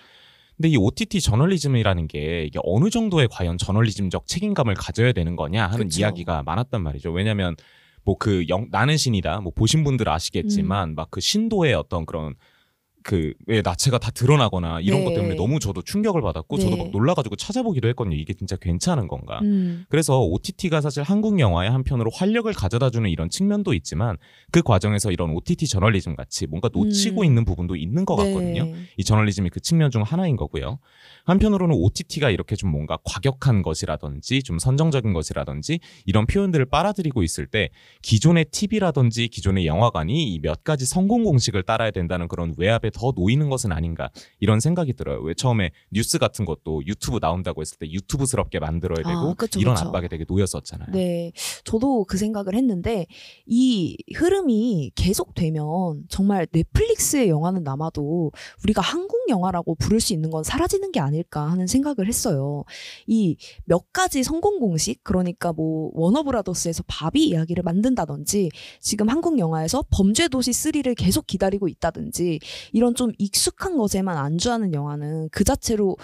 근데 이 OTT 저널리즘이라는 게 이게 어느 정도의 과연 저널리즘적 책임감을 가져야 되는 거냐 하는 그쵸. 이야기가 많았단 말이죠. 왜냐면 뭐그 나는 신이다. 뭐 보신 분들 아시겠지만 음. 막그 신도의 어떤 그런 그 왜 나체가 다 드러나거나 이런 네. 것 때문에 너무 저도 충격을 받았고 저도 네. 막 놀라가지고 찾아보기도 했거든요. 이게 진짜 괜찮은 건가? 음. 그래서 OTT가 사실 한국 영화의 한편으로 활력을 가져다주는 이런 측면도 있지만 그 과정에서 이런 OTT 저널리즘 같이 뭔가 놓치고 음. 있는 부분도 있는 것 같거든요. 네. 이 저널리즘이 그 측면 중 하나인 거고요. 한편으로는 OTT가 이렇게 좀 뭔가 과격한 것이라든지 좀 선정적인 것이라든지 이런 표현들을 빨아들이고 있을 때 기존의 TV라든지 기존의 영화관이 이 몇 가지 성공 공식을 따라야 된다는 그런 외압에 더 놓이는 것은 아닌가 이런 생각이 들어요. 왜 처음에 뉴스 같은 것도 유튜브 나온다고 했을 때 유튜브스럽게 만들어야 아, 되고 그쵸, 이런 그쵸. 압박에 되게 놓였었잖아요. 네, 저도 그 생각을 했는데 이 흐름이 계속되면 정말 넷플릭스의 영화는 남아도 우리가 한국 영화라고 부를 수 있는 건 사라지는 게 아닐까 하는 생각을 했어요. 이 몇 가지 성공 공식 그러니까 뭐 워너브라더스에서 바비 이야기를 만든다든지 지금 한국 영화에서 범죄도시 3를 계속 기다리고 있다든지 이런 좀 익숙한 것에만 안주하는 영화는 그 자체로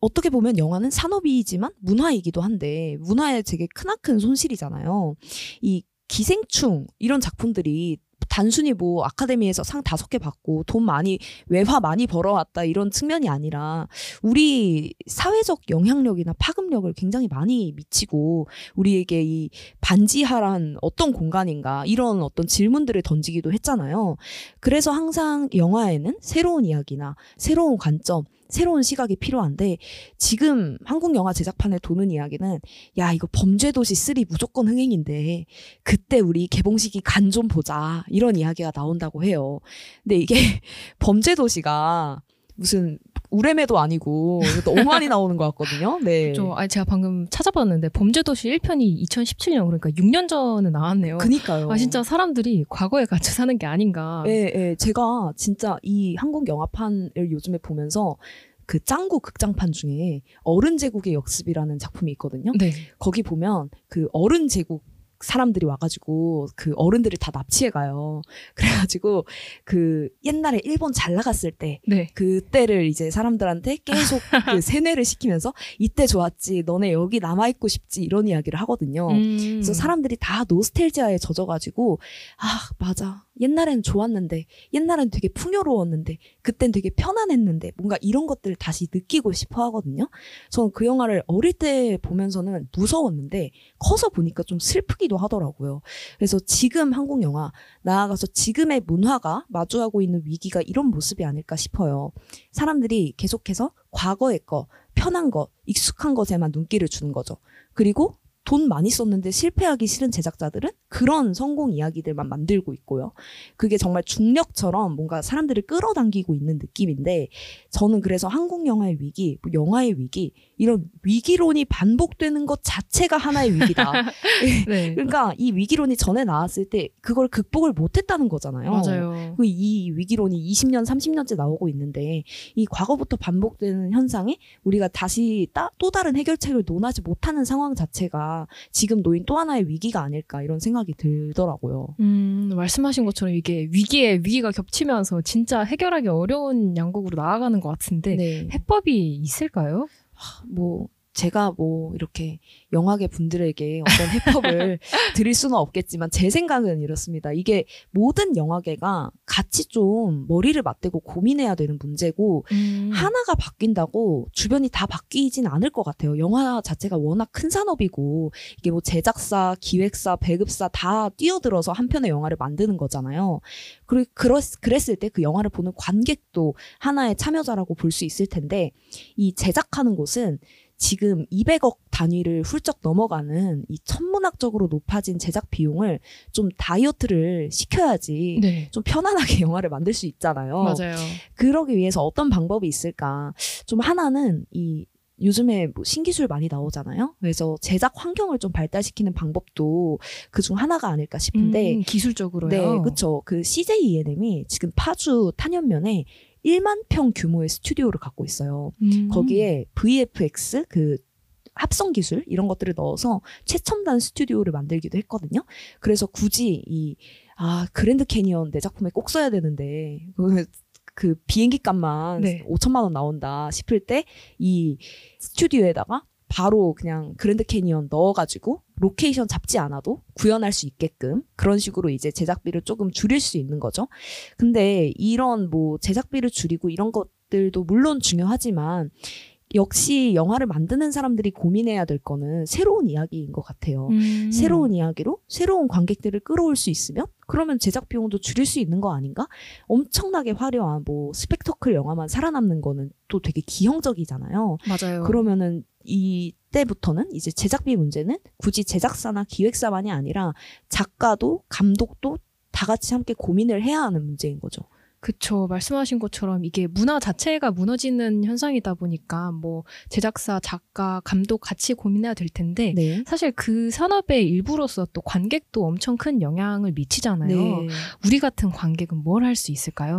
어떻게 보면 영화는 산업이지만 문화이기도 한데 문화에 되게 크나큰 손실이잖아요. 이 기생충 이런 작품들이 단순히 뭐 아카데미에서 상 다섯 개 받고 돈 많이 외화 많이 벌어왔다 이런 측면이 아니라 우리 사회적 영향력이나 파급력을 굉장히 많이 미치고 우리에게 이 반지하란 어떤 공간인가 이런 어떤 질문들을 던지기도 했잖아요. 그래서 항상 영화에는 새로운 이야기나 새로운 관점 새로운 시각이 필요한데 지금 한국 영화 제작판에 도는 이야기는 야 이거 범죄도시 3 무조건 흥행인데 그때 우리 개봉식이 간 좀 보자 이런 이야기가 나온다고 해요. 근데 이게 범죄도시가 무슨 우레메도 아니고 너무 많이 나오는 것 같거든요. 네. 저 아니 제가 방금 찾아봤는데 범죄도시 1편이 2017년 그러니까 6년 전에 나왔네요. 그니까요. 아 진짜 사람들이 과거에 갇혀 사는 게 아닌가. 예, 예. 제가 진짜 이 한국 영화판을 요즘에 보면서 그 짱구 극장판 중에 어른 제국의 역습이라는 작품이 있거든요. 네. 거기 보면 그 어른 제국 사람들이 와가지고 그 어른들을 다 납치해 가요. 그래가지고 그 옛날에 일본 잘 나갔을 때 네. 그때를 이제 사람들한테 계속 그 세뇌를 시키면서 이때 좋았지, 너네 여기 남아 있고 싶지 이런 이야기를 하거든요. 음. 그래서 사람들이 다 노스텔지아에 젖어가지고 아 맞아 옛날엔 좋았는데 옛날엔 되게 풍요로웠는데 그땐 되게 편안했는데 뭔가 이런 것들을 다시 느끼고 싶어 하거든요. 저는 그 영화를 어릴 때 보면서는 무서웠는데 커서 보니까 좀 슬프기도 하더라고요. 그래서 지금 한국 영화 나아가서 지금의 문화가 마주하고 있는 위기가 이런 모습이 아닐까 싶어요. 사람들이 계속해서 과거의 거, 편한 것, 익숙한 것에만 눈길을 주는 거죠. 그리고 돈 많이 썼는데 실패하기 싫은 제작자들은 그런 성공 이야기들만 만들고 있고요. 그게 정말 중력처럼 뭔가 사람들을 끌어당기고 있는 느낌인데 저는 그래서 한국 영화의 위기, 뭐 영화의 위기 이런 위기론이 반복되는 것 자체가 하나의 위기다. 네. 그러니까 이 위기론이 전에 나왔을 때 그걸 극복을 못했다는 거잖아요. 맞아요. 그이 위기론이 20년, 30년째 나오고 있는데 이 과거부터 반복되는 현상에 우리가 다시 따, 또 다른 해결책을 논하지 못하는 상황 자체가 지금 놓인 또 하나의 위기가 아닐까 이런 생각이 들더라고요. 음, 말씀하신 것처럼 이게 위기에 위기가 겹치면서 진짜 해결하기 어려운 양국으로 나아가는 것 같은데 네. 해법이 있을까요? 뭐 제가 뭐 이렇게 영화계 분들에게 어떤 해법을 드릴 수는 없겠지만 제 생각은 이렇습니다. 이게 모든 영화계가 같이 좀 머리를 맞대고 고민해야 되는 문제고 음. 하나가 바뀐다고 주변이 다 바뀌진 않을 것 같아요. 영화 자체가 워낙 큰 산업이고 이게 뭐 제작사, 기획사, 배급사 다 뛰어들어서 한 편의 영화를 만드는 거잖아요. 그리고 그랬, 그랬을 때 그 영화를 보는 관객도 하나의 참여자라고 볼 수 있을 텐데 이 제작하는 곳은 지금 200억 단위를 훌쩍 넘어가는 이 천문학적으로 높아진 제작 비용을 좀 다이어트를 시켜야지 네. 좀 편안하게 영화를 만들 수 있잖아요. 맞아요. 그러기 위해서 어떤 방법이 있을까? 좀 하나는 이 요즘에 뭐 신기술 많이 나오잖아요. 그래서 제작 환경을 좀 발달시키는 방법도 그 중 하나가 아닐까 싶은데 음, 기술적으로요. 네, 그렇죠. 그 CJ E&M이 지금 파주 탄현면에 1만 평 규모의 스튜디오를 갖고 있어요. 음. 거기에 VFX 그 합성 기술 이런 것들을 넣어서 최첨단 스튜디오를 만들기도 했거든요. 그래서 굳이 이 아 그랜드 캐니언 내 작품에 꼭 써야 되는데 그, 그 비행기 값만 네. 5천만 원 나온다 싶을 때 이 스튜디오에다가 바로 그냥 그랜드 캐니언 넣어가지고 로케이션 잡지 않아도 구현할 수 있게끔 그런 식으로 이제 제작비를 조금 줄일 수 있는 거죠. 근데 이런 뭐 제작비를 줄이고 이런 것들도 물론 중요하지만 역시 영화를 만드는 사람들이 고민해야 될 거는 새로운 이야기인 것 같아요. 음. 새로운 이야기로 새로운 관객들을 끌어올 수 있으면 그러면 제작 비용도 줄일 수 있는 거 아닌가? 엄청나게 화려한 뭐 스펙터클 영화만 살아남는 거는 또 되게 기형적이잖아요. 맞아요. 그러면은 이때부터는 이제 제작비 문제는 굳이 제작사나 기획사만이 아니라 작가도 감독도 다 같이 함께 고민을 해야 하는 문제인 거죠. 그쵸. 말씀하신 것처럼 이게 문화 자체가 무너지는 현상이다 보니까 뭐 제작사, 작가, 감독 같이 고민해야 될 텐데 네. 사실 그 산업의 일부로서 또 관객도 엄청 큰 영향을 미치잖아요. 네. 우리 같은 관객은 뭘 할 수 있을까요?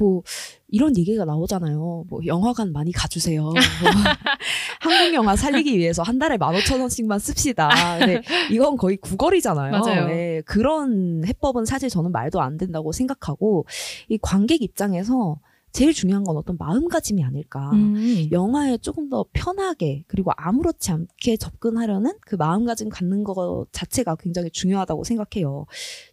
뭐 이런 얘기가 나오잖아요. 뭐 영화관 많이 가주세요. 뭐 한국 영화 살리기 위해서 한 달에 만 오천 원씩만 씁시다. 근데 이건 거의 구걸이잖아요. 네, 그런 해법은 사실 저는 말도 안 된다고 생각하고 이 관객 입장에서 제일 중요한 건 어떤 마음가짐이 아닐까. 음. 영화에 조금 더 편하게 그리고 아무렇지 않게 접근하려는 그 마음가짐 갖는 것 자체가 굉장히 중요하다고 생각해요.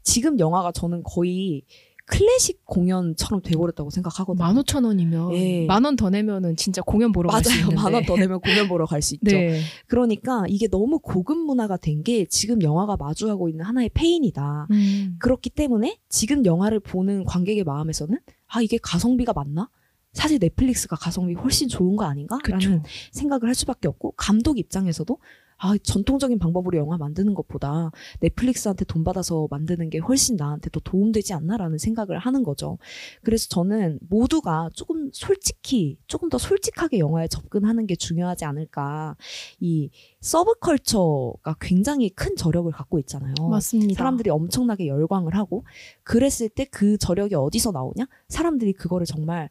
지금 영화가 저는 거의 클래식 공연처럼 돼버렸다고 생각하거든요. 만 오천 원이면 예. 만원 더 내면은 진짜 공연 보러 갈수 맞아요. 있는데. 만원 더 내면 공연 보러 갈 수 있죠. 네. 그러니까 이게 너무 고급 문화가 된 게 지금 영화가 마주하고 있는 하나의 페인이다. 음. 그렇기 때문에 지금 영화를 보는 관객의 마음에서는 아 이게 가성비가 맞나? 사실 넷플릭스가 가성비 훨씬 좋은 거 아닌가? 그쵸. 라는 생각을 할 수밖에 없고 감독 입장에서도 아, 전통적인 방법으로 영화 만드는 것보다 넷플릭스한테 돈 받아서 만드는 게 훨씬 나한테 더 도움되지 않나라는 생각을 하는 거죠. 그래서 저는 모두가 조금 솔직히, 조금 더 솔직하게 영화에 접근하는 게 중요하지 않을까. 이 서브컬처가 굉장히 큰 저력을 갖고 있잖아요. 맞습니다. 사람들이 엄청나게 열광을 하고 그랬을 때 그 저력이 어디서 나오냐? 사람들이 그거를 정말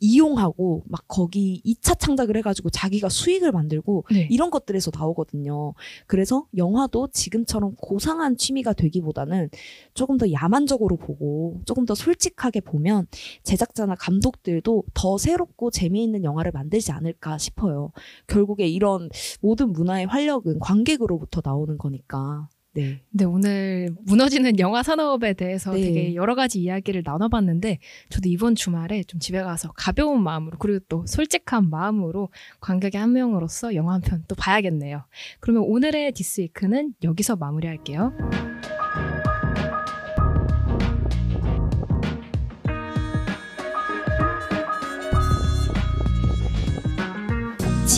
이용하고 막 거기 2차 창작을 해가지고 자기가 수익을 만들고 네. 이런 것들에서 나오거든요. 그래서 영화도 지금처럼 고상한 취미가 되기보다는 조금 더 야만적으로 보고 조금 더 솔직하게 보면 제작자나 감독들도 더 새롭고 재미있는 영화를 만들지 않을까 싶어요. 결국에 이런 모든 문화의 활력은 관객으로부터 나오는 거니까. 네. 네, 오늘 무너지는 영화 산업에 대해서 네. 되게 여러 가지 이야기를 나눠봤는데, 저도 이번 주말에 좀 집에 가서 가벼운 마음으로, 그리고 또 솔직한 마음으로 관객의 한 명으로서 영화 한 편 또 봐야겠네요. 그러면 오늘의 디스위크는 여기서 마무리할게요.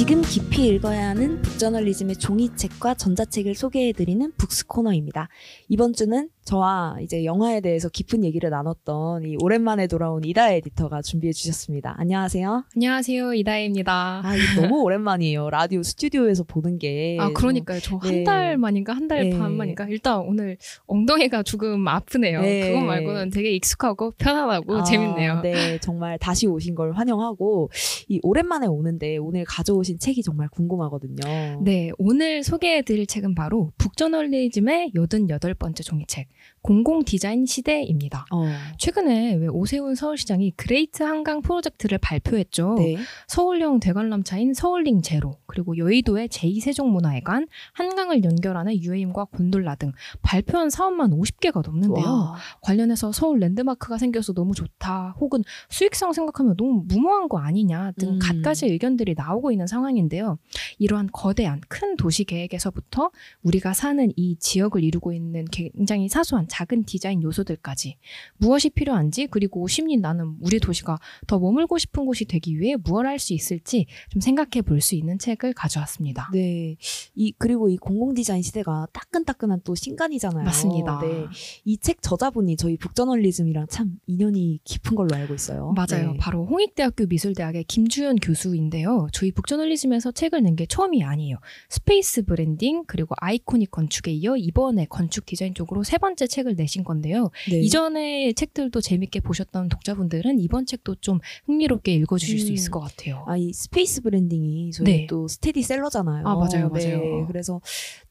지금 깊이 읽어야 하는 북저널리즘의 종이책과 전자책을 소개해드리는 북스 코너입니다. 이번 주는 저와 이제 영화에 대해서 깊은 얘기를 나눴던 이 오랜만에 돌아온 이다 에디터가 준비해 주셨습니다. 안녕하세요. 안녕하세요, 이다혜입니다. 아, 너무 오랜만이에요. 라디오 스튜디오에서 보는 게. 아, 그러니까요. 저한 네. 달 만인가, 한달 네. 반 만인가. 일단 오늘 엉덩이가 조금 아프네요. 네. 그것 말고는 되게 익숙하고 편안하고 아, 재밌네요. 네, 정말 다시 오신 걸 환영하고 이 오랜만에 오는데 오늘 가져오신 책이 정말 궁금하거든요. 네, 오늘 소개해 드릴 책은 바로 북저널리즘의 88번째 종이책, 공공 디자인 시대입니다. 어, 최근에 왜 오세훈 서울시장이 그레이트 한강 프로젝트를 발표했죠. 네. 서울형 대관람차인 서울링 제로, 그리고 여의도의 제2세종문화회관, 한강을 연결하는 UAM과 곤돌라 등 발표한 사업만 50개가 넘는데요. 와, 관련해서 서울 랜드마크가 생겨서 너무 좋다, 혹은 수익성 생각하면 너무 무모한 거 아니냐 등 음. 갖가지 의견들이 나오고 있는 상황인데요. 이러한 거대한 큰 도시 계획에서부터 우리가 사는 이 지역을 이루고 있는 굉장히 사소한 작은 디자인 요소들까지 무엇이 필요한지 그리고 시민인 나는 우리 도시가 더 머물고 싶은 곳이 되기 위해 무엇을 할수 있을지 좀 생각해 볼 수 있는 책을 가져왔습니다. 네. 이 그리고 이 공공 디자인 시대가 따끈따끈한 또 신간이잖아요. 맞습니다. 네. 이 책 저자분이 저희 북저널리즘이랑 참 인연이 깊은 걸로 알고 있어요. 맞아요. 네. 바로 홍익대학교 미술대학의 김주현 교수인데요. 저희 북저널리즘에서 책을 낸 게 처음이 아니에요. 스페이스 브랜딩 그리고 아이코닉 건축에 이어 이번에 건축 디자인 쪽으로 세 번째 책을 내신 건데요. 네. 이전의 책들도 재밌게 보셨던 독자분들은 이번 책도 좀 흥미롭게 읽어주실 수 음. 있을 것 같아요. 아, 이 스페이스 브랜딩이 저희 네. 또 스테디 셀러잖아요. 아, 맞아요, 네. 맞아요. 그래서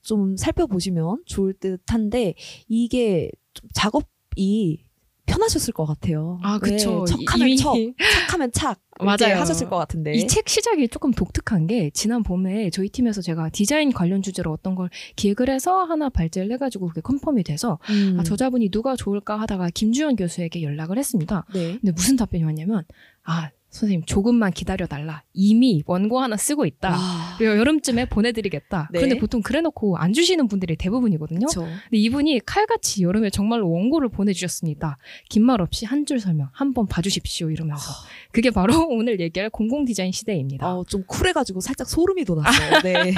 좀 살펴보시면 좋을 듯 한데 이게 좀 작업이 편하셨을 것 같아요. 아, 그쵸. 네, 척하면 이미- 척, 착하면 착. 맞아요. 하셨을 것 같은데. 이 책 시작이 조금 독특한 게 지난 봄에 저희 팀에서 제가 디자인 관련 주제로 어떤 걸 기획을 해서 하나 발제를 해가지고 그게 confirm이 돼서 음. 아, 저자분이 누가 좋을까 하다가 김주현 교수에게 연락을 했습니다. 네. 근데 무슨 답변이 왔냐면 아 선생님 조금만 기다려달라 이미 원고 하나 쓰고 있다. 아, 그리고 여름쯤에 보내드리겠다. 네. 그런데 보통 그래놓고 안 주시는 분들이 대부분이거든요. 그쵸. 근데 이분이 칼같이 여름에 정말로 원고를 보내주셨습니다. 긴 말 없이 한 줄 설명 한번 봐주십시오 이러면서 그게 바로 오늘 얘기할 공공 디자인 시대입니다. 어, 좀 쿨해가지고 살짝 소름이 돋았어요. 네.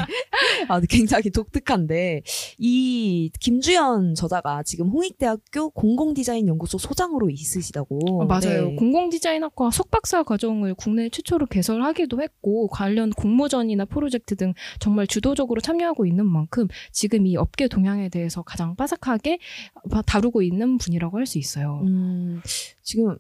아, 굉장히 독특한데, 이 김주연 저자가 지금 홍익대학교 공공 디자인 연구소 소장으로 있으시다고. 어, 맞아요. 네. 공공 디자인학과 석박사 과 정을 국내 최초로 개설하기도 했고 관련 공모전이나 프로젝트 등 정말 주도적으로 참여하고 있는 만큼 지금 이 업계 동향에 대해서 가장 빠삭하게 다루고 있는 분이라고 할 수 있어요. 음, 지금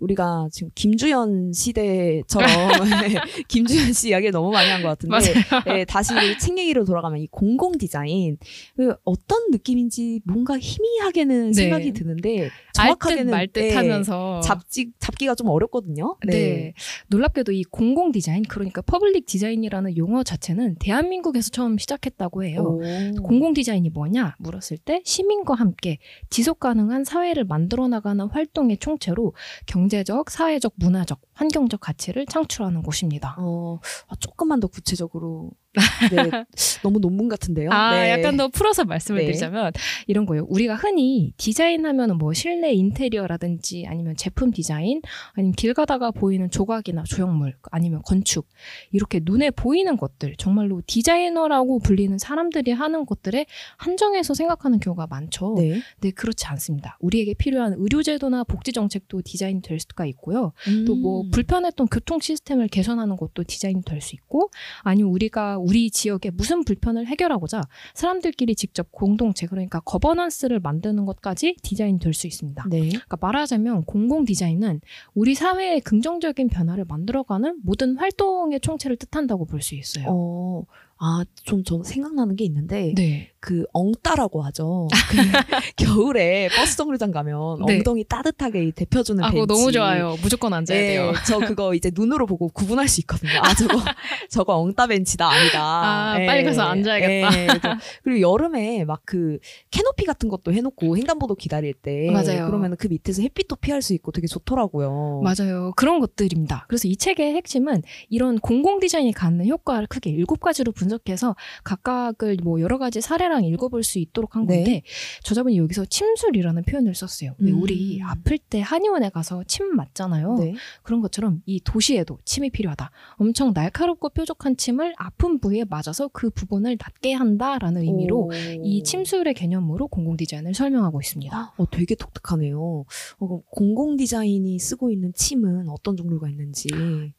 우리가 지금 김주연 시대처럼 김주연 씨 이야기를 너무 많이 한 것 같은데. 네, 다시 책 얘기로 돌아가면 이 공공 디자인 그 어떤 느낌인지 뭔가 희미하게는 네. 생각이 드는데 정확하게는 말듯 네, 하면서 잡지 잡기가 좀 어렵거든요. 네. 놀랍게도 이 공공 디자인 그러니까 public design이라는 용어 자체는 대한민국에서 처음 시작했다고 해요. 오. 공공 디자인이 뭐냐 물었을 때 시민과 함께 지속 가능한 사회를 만들어 나가는 활동의 총체로 경제적, 사회적, 문화적, 환경적 가치를 창출하는 것입니다. 어, 아, 조금만 더 구체적으로. 네, 너무 논문 같은데요. 아, 네. 약간 더 풀어서 말씀을 네. 드리자면 이런 거예요. 우리가 흔히 디자인하면 뭐 실내 인테리어라든지 아니면 제품 디자인 아니면 길 가다가 보이는 조각이나 조형물 아니면 건축 이렇게 눈에 보이는 것들 정말로 디자이너라고 불리는 사람들이 하는 것들에 한정해서 생각하는 경우가 많죠. 네. 네, 그렇지 않습니다. 우리에게 필요한 의료제도나 복지 정책도 디자인 될 수가 있고요. 또뭐 음. 불편했던 교통 시스템을 개선하는 것도 디자인 될수 있고 아니면 우리가 우리 지역에 무슨 불편을 해결하고자 사람들끼리 직접 공동체 그러니까 governance를 만드는 것까지 디자인 될수 있습니다. 네. 그러니까 말하자면 공공 디자인은 우리 사회의 긍정적인 변화를 만들어가는 모든 활동의 총체를 뜻한다고 볼 수 있어요. 어, 아, 좀, 저 생각나는 게 있는데, 네. 그, 엉따라고 하죠. 그 겨울에 버스 정류장 가면 네. 엉덩이 따뜻하게 데펴주는 아, 벤치. 너무 좋아요. 무조건 앉아야 네, 돼요. 저 그거 이제 눈으로 보고 구분할 수 있거든요. 아, 저거, 저거 엉따 벤치다, 아니다. 아, 예, 빨리 가서 앉아야겠다. 예, 그리고 여름에 막 그 캐노피 같은 것도 해놓고 횡단보도 기다릴 때. 맞아요. 그러면 그 밑에서 햇빛도 피할 수 있고 되게 좋더라고요. 맞아요. 그런 것들입니다. 그래서 이 책의 핵심은 이런 공공 디자인이 갖는 효과를 크게 일곱 가지로 분석해서 각각을 뭐 여러 가지 사례 랑 읽어볼 수 있도록 한 네. 건데 저자분이 여기서 침술이라는 표현을 썼어요. 왜 음. 우리 아플 때 한의원에 가서 침 맞잖아요. 네. 그런 것처럼 이 도시에도 침이 필요하다. 엄청 날카롭고 뾰족한 침을 아픈 부위에 맞아서 그 부분을 낫게 한다라는 의미로 오. 이 침술의 개념으로 공공 디자인을 설명하고 있습니다. 어, 되게 독특하네요. 어, 공공 디자인이 쓰고 있는 침은 어떤 종류가 있는지.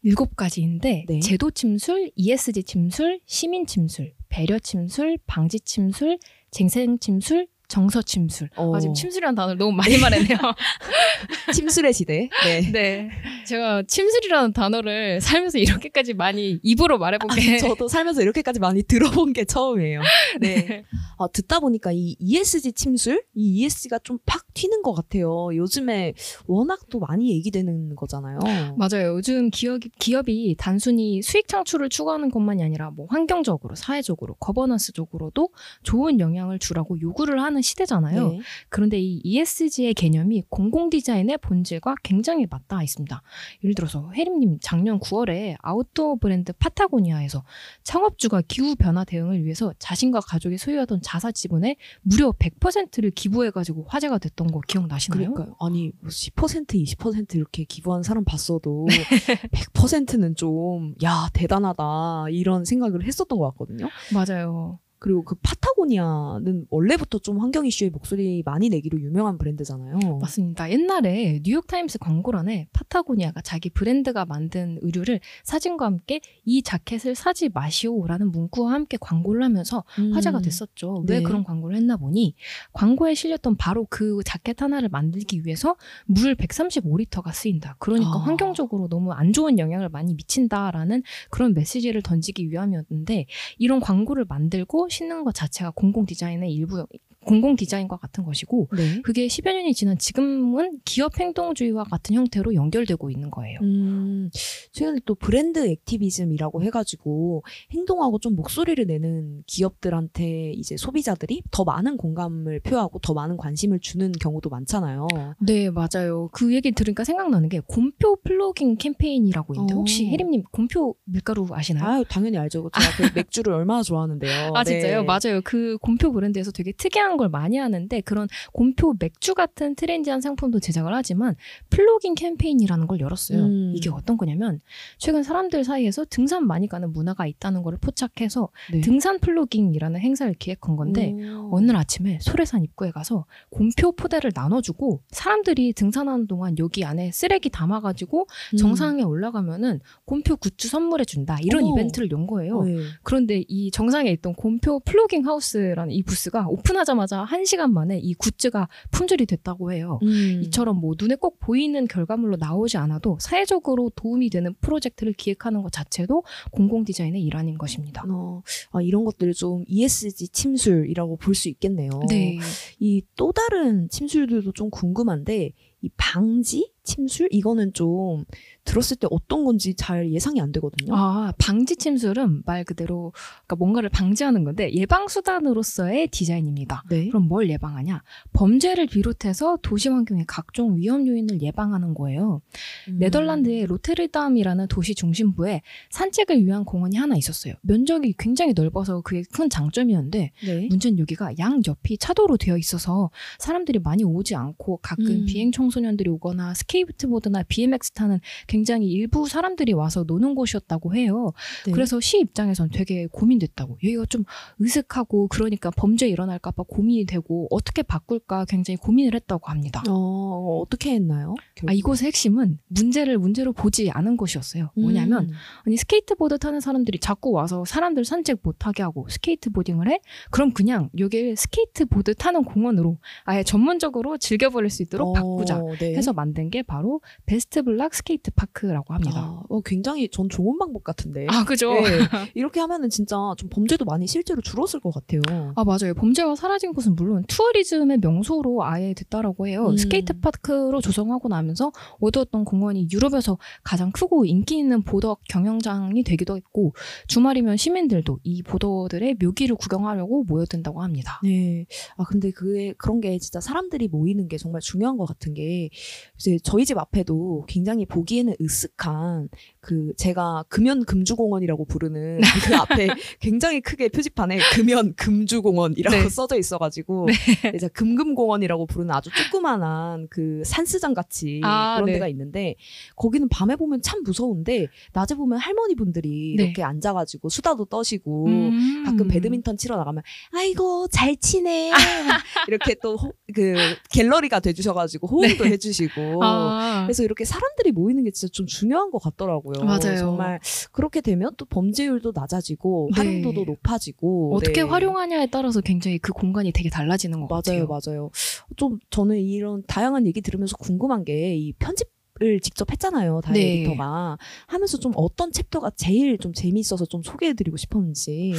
일곱 가지인데 네. 제도 침술, ESG 침술, 시민 침술, 배려 침술, 방지 침술, 쟁생 침술, 정서 침술. 어, 아, 지금 침술이라는 단어를 너무 많이 말했네요. 침술의 시대. 네. 네. 제가 침술이라는 단어를 살면서 이렇게까지 많이 입으로 말해본 아, 게. 저도 살면서 이렇게까지 많이 들어본 게 처음이에요. 네. 네. 어, 듣다 보니까 이 ESG 침술? 이 ESG가 좀 팍 튀는 것 같아요. 요즘에 워낙 또 많이 얘기되는 거잖아요. 맞아요. 요즘 기업이, 기업이 단순히 수익 창출을 추구하는 것만이 아니라 뭐 환경적으로, 사회적으로, 거버넌스적으로도 좋은 영향을 주라고 요구를 하는 시대잖아요. 네. 그런데 이 ESG의 개념이 공공 디자인의 본질과 굉장히 맞닿아 있습니다. 예를 들어서 혜림님 작년 9월에 아웃도어 브랜드 파타고니아에서 창업주가 기후 변화 대응을 위해서 자신과 가족이 소유하던 자사 지분의 무려 100%를 기부해가지고 화제가 됐던 거 기억나시나요? 그러니까요. 아니, 뭐10% 20% 이렇게 기부한 사람 봤어도 100%는 좀, 야, 대단하다. 이런 생각을 했었던 것 같거든요. 맞아요. 그리고 그 파타고니아는 원래부터 좀 환경 이슈에 목소리 많이 내기로 유명한 브랜드잖아요. 맞습니다. 옛날에 뉴욕타임스 광고란에 파타고니아가 자기 브랜드가 만든 의류를 사진과 함께 이 자켓을 사지 마시오라는 문구와 함께 광고를 하면서 음. 화제가 됐었죠. 왜 네. 그런 광고를 했나 보니 광고에 실렸던 바로 그 자켓 하나를 만들기 위해서 물 135리터가 쓰인다. 그러니까 아. 환경적으로 너무 안 좋은 영향을 많이 미친다라는 그런 메시지를 던지기 위함이었는데 이런 광고를 만들고 싣는 것 자체가 공공 디자인의 일부 공공 디자인과 같은 것이고 네. 그게 10여 년이 지난 지금은 기업 행동주의와 같은 형태로 연결되고 있는 거예요. 음, 최근에 또 brand activism이라고 해가지고 행동하고 좀 목소리를 내는 기업들한테 이제 소비자들이 더 많은 공감을 표하고 더 많은 관심을 주는 경우도 많잖아요. 네, 맞아요. 그 얘기 들으니까 생각나는 게 곰표 플로깅 캠페인이라고 있는데 어. 혹시 혜림님 곰표 밀가루 아시나요? 아유, 당연히 알죠. 제가 그 맥주를 얼마나 좋아하는데요. 아, 네. 진짜요? 맞아요. 그 곰표 브랜드에서 되게 특이한 걸 많이 하는데 그런 곰표 맥주 같은 trendy한 상품도 제작을 하지만 플로깅 캠페인이라는 걸 열었어요. 음. 이게 어떤 거냐면 최근 사람들 사이에서 등산 많이 가는 문화가 있다는 걸 포착해서 네. 등산 plogging이라는 행사를 기획한 건데 오. 어느 날 아침에 소래산 입구에 가서 곰표 포대를 나눠주고 사람들이 등산하는 동안 여기 안에 쓰레기 담아가지고 음. 정상에 올라가면은 곰표 굿즈 선물해준다 이런 어머. 이벤트를 연 거예요. 네. 그런데 이 정상에 있던 곰표 plogging house라는 이 부스가 오픈하자마자 한 시간 만에 이 goods가 품절이 됐다고 해요. 음. 이처럼 뭐 눈에 꼭 보이는 결과물로 나오지 않아도 사회적으로 도움이 되는 프로젝트를 기획하는 것 자체도 공공 디자인의 일환인 것입니다. 어, 아, 이런 것들을 좀 ESG 침술이라고 볼 수 있겠네요. 네. 이 또 다른 침술들도 좀 궁금한데 이 방지 침술 이거는 좀 들었을 때 어떤 건지 잘 예상이 안 되거든요. 아, 방지 침술은 말 그대로 그러니까 뭔가를 방지하는 건데 예방 수단으로서의 디자인입니다. 네. 그럼 뭘 예방하냐? 범죄를 비롯해서 도시 환경의 각종 위험 요인을 예방하는 거예요. 음. 네덜란드의 로테르담이라는 도시 중심부에 산책을 위한 공원이 하나 있었어요. 면적이 굉장히 넓어서 그게 큰 장점이었는데 네. 문제는 여기가 양 옆이 차도로 되어 있어서 사람들이 많이 오지 않고 가끔 음. 비행 청소년들이 오거나 스케이트보드나 BMX 타는 굉장히 일부 사람들이 와서 노는 곳이었다고 해요. 네. 그래서 시 입장에선 되게 고민됐다고. 여기가 좀 으슥하고 그러니까 범죄 일어날까봐 고민이 되고 어떻게 바꿀까 굉장히 고민을 했다고 합니다. 어, 어떻게 했나요? 아, 이곳의 핵심은 문제를 문제로 보지 않은 것이었어요. 뭐냐면 음. 아니 스케이트보드 타는 사람들이 자꾸 와서 사람들 산책 못하게 하고 skateboarding을 해? 그럼 그냥 여기 스케이트보드 타는 공원으로 아예 전문적으로 즐겨버릴 수 있도록 어, 바꾸자 네. 해서 만든 게 바로 Westblaak skate park라고 합니다. 아, 어, 굉장히 전 좋은 방법 같은데. 아, 그죠? 네. 이렇게 하면은 진짜 좀 범죄도 많이 실제로 줄었을 것 같아요. 아 맞아요. 범죄가 사라진 곳은 물론 tourism의 명소로 아예 됐다라고 해요. 음. skate park로 조성하고 나면서 어둡던 공원이 유럽에서 가장 크고 인기 있는 보더 경연장이 되기도 했고 주말이면 시민들도 이 보더들의 묘기를 구경하려고 모여든다고 합니다. 네. 아, 근데 그게, 그런 게 진짜 사람들이 모이는 게 정말 중요한 것 같은 게, 이제 저희 집 앞에도 굉장히 보기에는 으쓱한, 그, 제가 금연 금주공원이라고 부르는 그 앞에 굉장히 크게 표지판에 금연 금주공원이라고 네. 써져 있어가지고, 이제 금금공원이라고 부르는 아주 조그만한 그 산수장 같이 아, 그런 네. 데가 있는데, 거기는 밤에 보면 참 무서운데, 낮에 보면 할머니 분들이 네. 이렇게 앉아가지고 수다도 떠시고, 음. 가끔 배드민턴 치러 나가면 아이고 잘 치네 이렇게 또 그 갤러리가 돼주셔가지고 호응도 해주시고 네. 아. 그래서 이렇게 사람들이 모이는 게 진짜 좀 중요한 것 같더라고요. 맞아요. 정말 그렇게 되면 또 범죄율도 낮아지고 네. 활용도도 높아지고 어떻게 네. 활용하냐에 따라서 굉장히 그 공간이 되게 달라지는 것 맞아요, 같아요. 맞아요. 좀 저는 이런 다양한 얘기 들으면서 궁금한 게 이 편집을 직접 했잖아요, 다혜 네. 에디터가 하면서 좀 어떤 chapter가 제일 좀 재미있어서 좀 소개해드리고 싶었는지.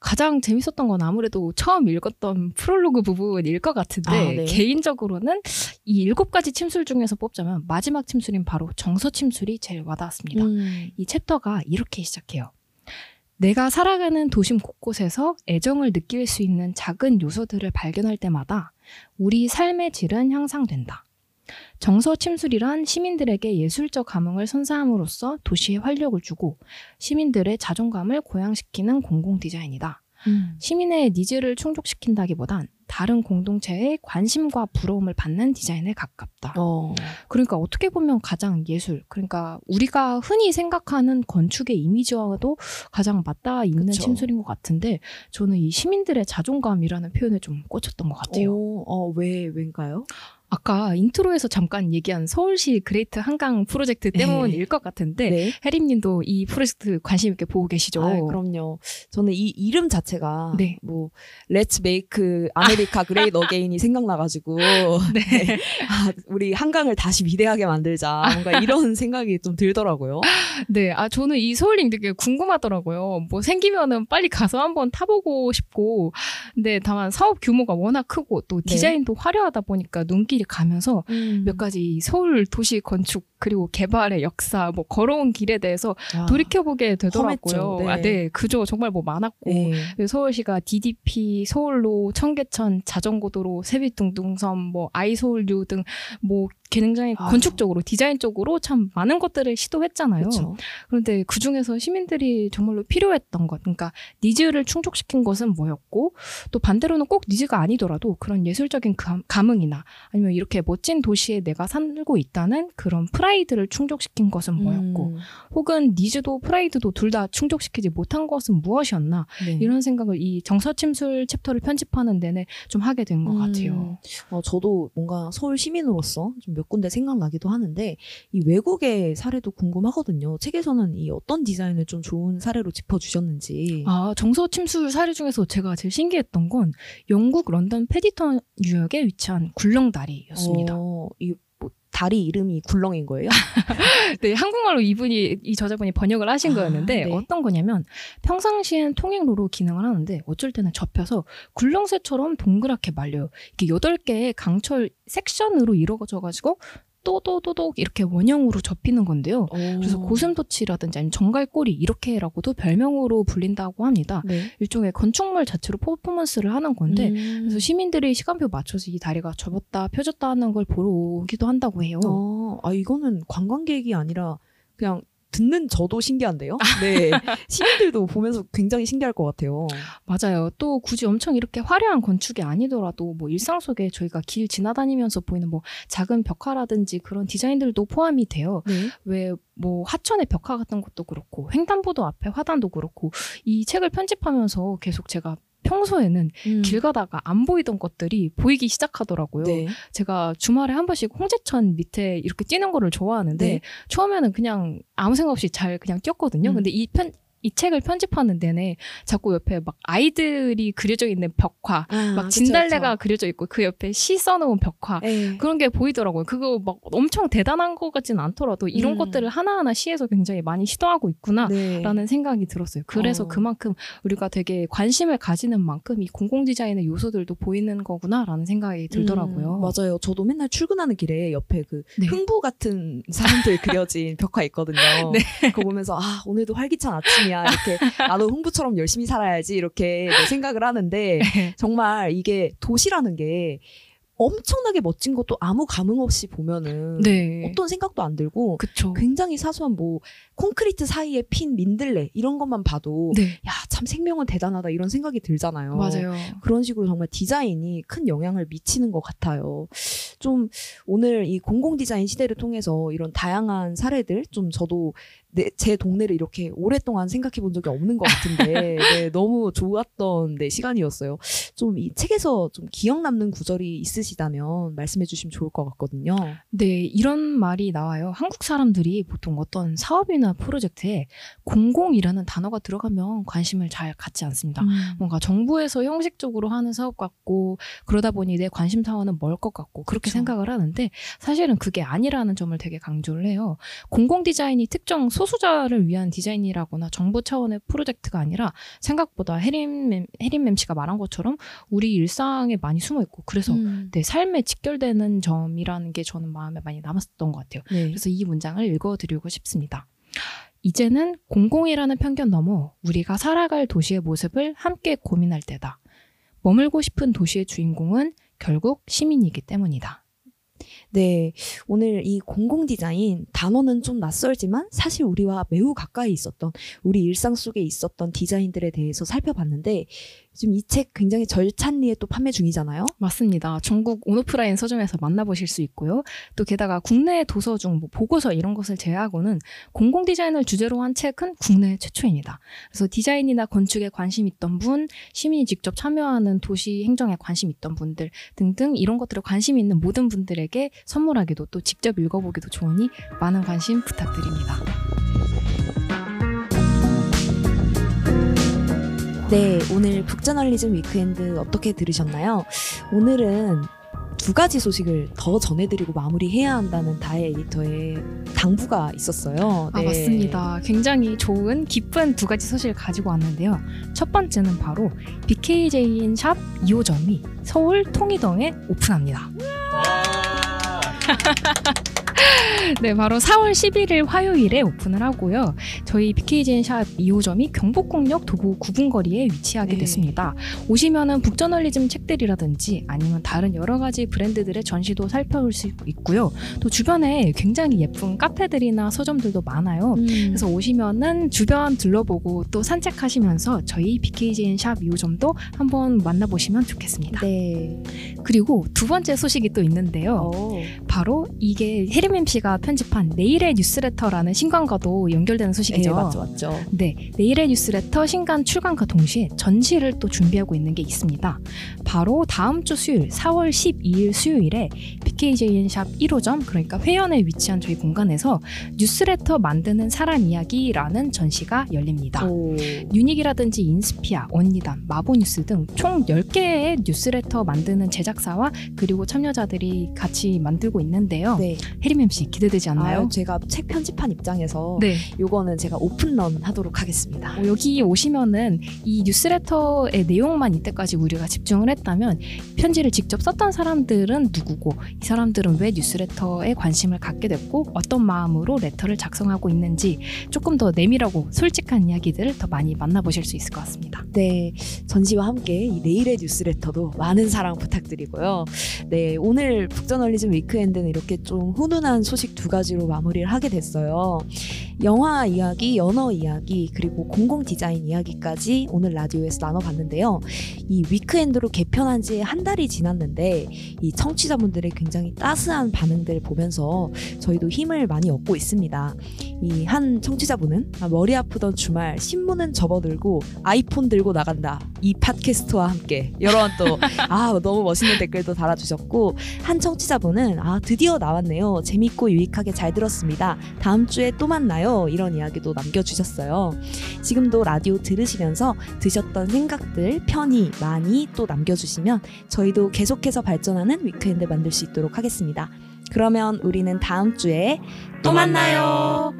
가장 재밌었던 건 아무래도 처음 읽었던 프롤로그 부분일 것 같은데 아, 네. 개인적으로는 이 일곱 가지 침술 중에서 뽑자면 마지막 침술인 바로 정서 침술이 제일 와닿았습니다. 음. 이 chapter가 이렇게 시작해요. 내가 살아가는 도심 곳곳에서 애정을 느낄 수 있는 작은 요소들을 발견할 때마다 우리 삶의 질은 향상된다. 정서 침술이란 시민들에게 예술적 감흥을 선사함으로써 도시에 활력을 주고 시민들의 자존감을 고양시키는 공공 디자인이다. 음. 시민의 needs를 충족시킨다기보단 다른 공동체의 관심과 부러움을 받는 디자인에 가깝다. 어. 그러니까 어떻게 보면 가장 예술, 그러니까 우리가 흔히 생각하는 건축의 이미지와도 가장 맞닿아 있는 그쵸. 침술인 것 같은데 저는 이 시민들의 자존감이라는 표현에 좀 꽂혔던 것 같아요. 어, 어, 왜, 왠가요? 아까 intro에서 잠깐 얘기한 서울시 그레이트 한강 프로젝트 때문일 것 같은데 네. 혜림님도 이 프로젝트 관심 있게 보고 계시죠? 아, 그럼요. 저는 이 이름 자체가 네. 뭐 Let's Make America Great Again이 생각나가지고 네. 아, 우리 한강을 다시 위대하게 만들자 뭔가 이런 생각이 좀 들더라고요. 네, 아 저는 이 서울링 되게 궁금하더라고요. 뭐 생기면은 빨리 가서 한번 타보고 싶고, 근데 다만 사업 규모가 워낙 크고 또 네. 디자인도 화려하다 보니까 눈길 이 가면서 몇 가지 이 서울 도시 건축 그리고 개발의 역사, 뭐 걸어온 길에 대해서 아, 돌이켜보게 되더라고요. 네. 아, 네, 그죠. 정말 뭐 많았고. 네. 서울시가 DDP, 서울로, 청계천, 자전거도로, 세빛둥둥섬, 뭐 아이서울유 등뭐 굉장히 아. 건축적으로 디자인적으로 참 많은 것들을 시도했잖아요. 그렇죠. 그런데 그 중에서 시민들이 정말로 필요했던 것, 그러니까 needs를 충족시킨 것은 뭐였고, 또 반대로는 꼭 needs가 아니더라도 그런 예술적인 감, 감흥이나 아니면 이렇게 멋진 도시에 내가 살고 있다는 그런 프라이드를 충족시킨 것은 뭐였고, 음, 혹은 needs도 프라이드도 둘 다 충족시키지 못한 것은 무엇이었나, 네. 이런 생각을 이 정서침술 챕터를 편집하는 내내 좀 하게 된것 음, 같아요. 어, 저도 뭔가 서울 시민으로서 좀 몇 군데 생각나기도 하는데 이 외국의 사례도 궁금하거든요. 책에서는 이 어떤 디자인을 좀 좋은 사례로 짚어주셨는지. 아, 정서침술 사례 중에서 제가 제일 신기했던 건 영국 런던 페디턴 유역에 위치한 굴렁다리 였습니다. 어, 이 뭐, 다리 이름이 굴렁인 거예요? 네, 한국말로 이분이 이 저자분이 번역을 하신 아, 거였는데 네. 어떤 거냐면 평상시엔 통행로로 기능을 하는데 어쩔 때는 접혀서 굴렁쇠처럼 동그랗게 말려요. 이게 여덟 개의 강철 섹션으로 이루어져 가지고 또도도독 이렇게 원형으로 접히는 건데요. 그래서 고슴도치라든지 아니면 정갈꼬리 이렇게라고도 별명으로 불린다고 합니다. 네. 일종의 건축물 자체로 퍼포먼스를 하는 건데 음. 그래서 시민들이 시간표 맞춰서 이 다리가 접었다 펴졌다 하는 걸 보러 오기도 한다고 해요. 어, 아 이거는 관광객이 아니라 그냥 듣는 저도 신기한데요. 네, 시민들도 보면서 굉장히 신기할 것 같아요. 맞아요. 또 굳이 엄청 이렇게 화려한 건축이 아니더라도 뭐 일상 속에 저희가 길 지나다니면서 보이는 뭐 작은 벽화라든지 그런 디자인들도 포함이 돼요. 네. 왜뭐 하천의 벽화 같은 것도 그렇고 횡단보도 앞에 화단도 그렇고 이 책을 편집하면서 계속 제가 평소에는 길 가다가 안 보이던 것들이 보이기 시작하더라고요. 네. 제가 주말에 한 번씩 홍제천 밑에 이렇게 뛰는 거를 좋아하는데 네. 처음에는 그냥 아무 생각 없이 잘 그냥 뛰었거든요. 음. 근데 이 편, 이 책을 편집하는 내내 자꾸 옆에 막 아이들이 그려져 있는 벽화, 아, 막 그쵸, 진달래가 그쵸. 그려져 있고 그 옆에 시 써놓은 벽화, 네. 그런 게 보이더라고요. 그거 막 엄청 대단한 것 같지는 않더라도 이런 음. 것들을 하나하나 시에서 굉장히 많이 시도하고 있구나. 네. 라는 생각이 들었어요. 그래서 어. 그만큼 우리가 되게 관심을 가지는 만큼 이 공공 디자인의 요소들도 보이는 거구나라는 생각이 들더라고요. 음, 맞아요. 저도 맨날 출근하는 길에 옆에 그 네. 흥부 같은 사람들 그려진 벽화 있거든요. 네. 그거 보면서 아 오늘도 활기찬 아침이야 이렇게 나도 흥부처럼 열심히 살아야지 이렇게 네, 생각을 하는데 정말 이게 도시라는 게 엄청나게 멋진 것도 아무 감흥 없이 보면은 네. 어떤 생각도 안 들고 그쵸. 굉장히 사소한 뭐 콘크리트 사이에 핀 민들레 이런 것만 봐도 네. 야참 생명은 대단하다 이런 생각이 들잖아요. 맞아요. 그런 식으로 정말 디자인이 큰 영향을 미치는 것 같아요. 좀 오늘 이 공공 디자인 시대를 통해서 이런 다양한 사례들 좀 저도 내, 제 동네를 이렇게 오랫동안 생각해 본 적이 없는 것 같은데 네, 너무 좋았던 네, 시간이었어요. 좀 이 책에서 좀 기억 남는 구절이 있으시다면 말씀해 주시면 좋을 것 같거든요. 네, 이런 말이 나와요. 한국 사람들이 보통 어떤 사업이나 프로젝트에 공공이라는 단어가 들어가면 관심을 잘 갖지 않습니다. 음. 뭔가 정부에서 형식적으로 하는 사업 같고 그러다 보니 내 관심 사원은 멀 것 같고 그렇게 그쵸. 생각을 하는데 사실은 그게 아니라는 점을 되게 강조를 해요. 공공 디자인이 특정 소수자를 위한 디자인이라거나 정부 차원의 프로젝트가 아니라 생각보다 혜림 혜림 맴 씨가 말한 것처럼 우리 일상에 많이 숨어 있고 그래서 음. 내 삶에 직결되는 점이라는 게 저는 마음에 많이 남았었던 것 같아요. 네. 그래서 이 문장을 읽어드리고 싶습니다. 이제는 공공이라는 편견 넘어 우리가 살아갈 도시의 모습을 함께 고민할 때다. 머물고 싶은 도시의 주인공은 결국 시민이기 때문이다. 네, 오늘 이 공공 디자인 단어는 좀 낯설지만 사실 우리와 매우 가까이 있었던 우리 일상 속에 있었던 디자인들에 대해서 살펴봤는데 지금 이 책 굉장히 절찬리에 또 판매 중이잖아요. 맞습니다. 전국 온오프라인 서점에서 만나보실 수 있고요. 또 게다가 국내 도서 중 뭐 보고서 이런 것을 제외하고는 공공 디자인을 주제로 한 책은 국내 최초입니다. 그래서 디자인이나 건축에 관심 있던 분, 시민이 직접 참여하는 도시 행정에 관심 있던 분들 등등 이런 것들에 관심 있는 모든 분들에게 선물하기도 또 직접 읽어보기도 좋으니 많은 관심 부탁드립니다. 네, 오늘 북저널리즘 위크엔드 어떻게 들으셨나요? 오늘은 두 가지 소식을 더 전해드리고 마무리해야 한다는 다혜 에디터의 당부가 있었어요. 아, 네. 맞습니다. 굉장히 좋은 기쁜 두 가지 소식을 가지고 왔는데요. 첫 번째는 바로 BKJN Shop 2호점이 서울 통의동에 오픈합니다. 네, 바로 4월 11일 화요일에 오픈을 하고요. 저희 BKJ인 샵 2호점이 경복궁역 도보 9분 거리에 위치하게 네. 됐습니다. 오시면은 북저널리즘 책들이라든지 아니면 다른 여러 가지 브랜드들의 전시도 살펴볼 수 있고요. 또 주변에 굉장히 예쁜 카페들이나 서점들도 많아요. 음, 그래서 오시면은 주변 둘러보고 또 산책하시면서 저희 BKJN 샵 2호점도 한번 만나보시면 좋겠습니다. 네. 그리고 두 번째 소식이 또 있는데요. 어, 바로 이게 혜림 MC가 편집한 내일의 뉴스레터라는 신간과도 연결되는 네, 소식이죠. 맞죠, 맞죠. 네, 내일의 뉴스레터 신간 출간과 동시에 전시를 또 준비하고 있는 게 있습니다. 바로 다음 주 수요일 4월 12일 수요일에 BKJN 샵 1호점 그러니까 회원에 위치한 저희 공간에서 뉴스레터 만드는 사람 이야기라는 전시가 열립니다. 오. 유닉이라든지 인스피아, 언니담, 마보뉴스 등 총 10개의 뉴스레터 만드는 제작사와 그리고 참여자들이 같이 만들고 있는데요. 네. 혜림 MC 기대되지 않나요? 아, 제가 책 편집한 입장에서 네. 요거는 제가 오픈런 하도록 하겠습니다. 어, 여기 오시면은 이 뉴스레터의 내용만 이때까지 우리가 집중을 했다면 편지를 직접 썼던 사람들은 누구고 이 사람들은 왜 뉴스레터에 관심을 갖게 됐고 어떤 마음으로 레터를 작성하고 있는지 조금 더 내밀하고 솔직한 이야기들을 더 많이 만나보실 수 있을 것 같습니다. 네, 전시와 함께 이 내일의 뉴스레터도 많은 사랑 부탁드리고요. 네, 오늘 북저널리즘 위크엔드는 이렇게 좀 훈훈한 소식 두 가지로 마무리를 하게 됐어요. 영화 이야기, 연어 이야기, 그리고 공공 디자인 이야기까지 오늘 라디오에서 나눠봤는데요. 이 위크엔드로 개편한 지 한 달이 지났는데 이 청취자분들의 굉장히 따스한 반응들 보면서 저희도 힘을 많이 얻고 있습니다. 이 한 청취자분은 아, 머리 아프던 주말 신문은 접어들고 아이폰 들고 나간다. 이 팟캐스트와 함께 이런 또 아 너무 멋있는 댓글도 달아주셨고 한 청취자분은 아 드디어 나왔네요. 재밌고 유익하게 잘 들었습니다. 다음 주에 또 만나요. 이런 이야기도 남겨주셨어요. 지금도 라디오 들으시면서 드셨던 생각들 편히 많이 또 남겨주시면 저희도 계속해서 발전하는 위크엔드 만들 수 있 도록 하겠습니다. 그러면 우리는 다음 주에 또 만나요.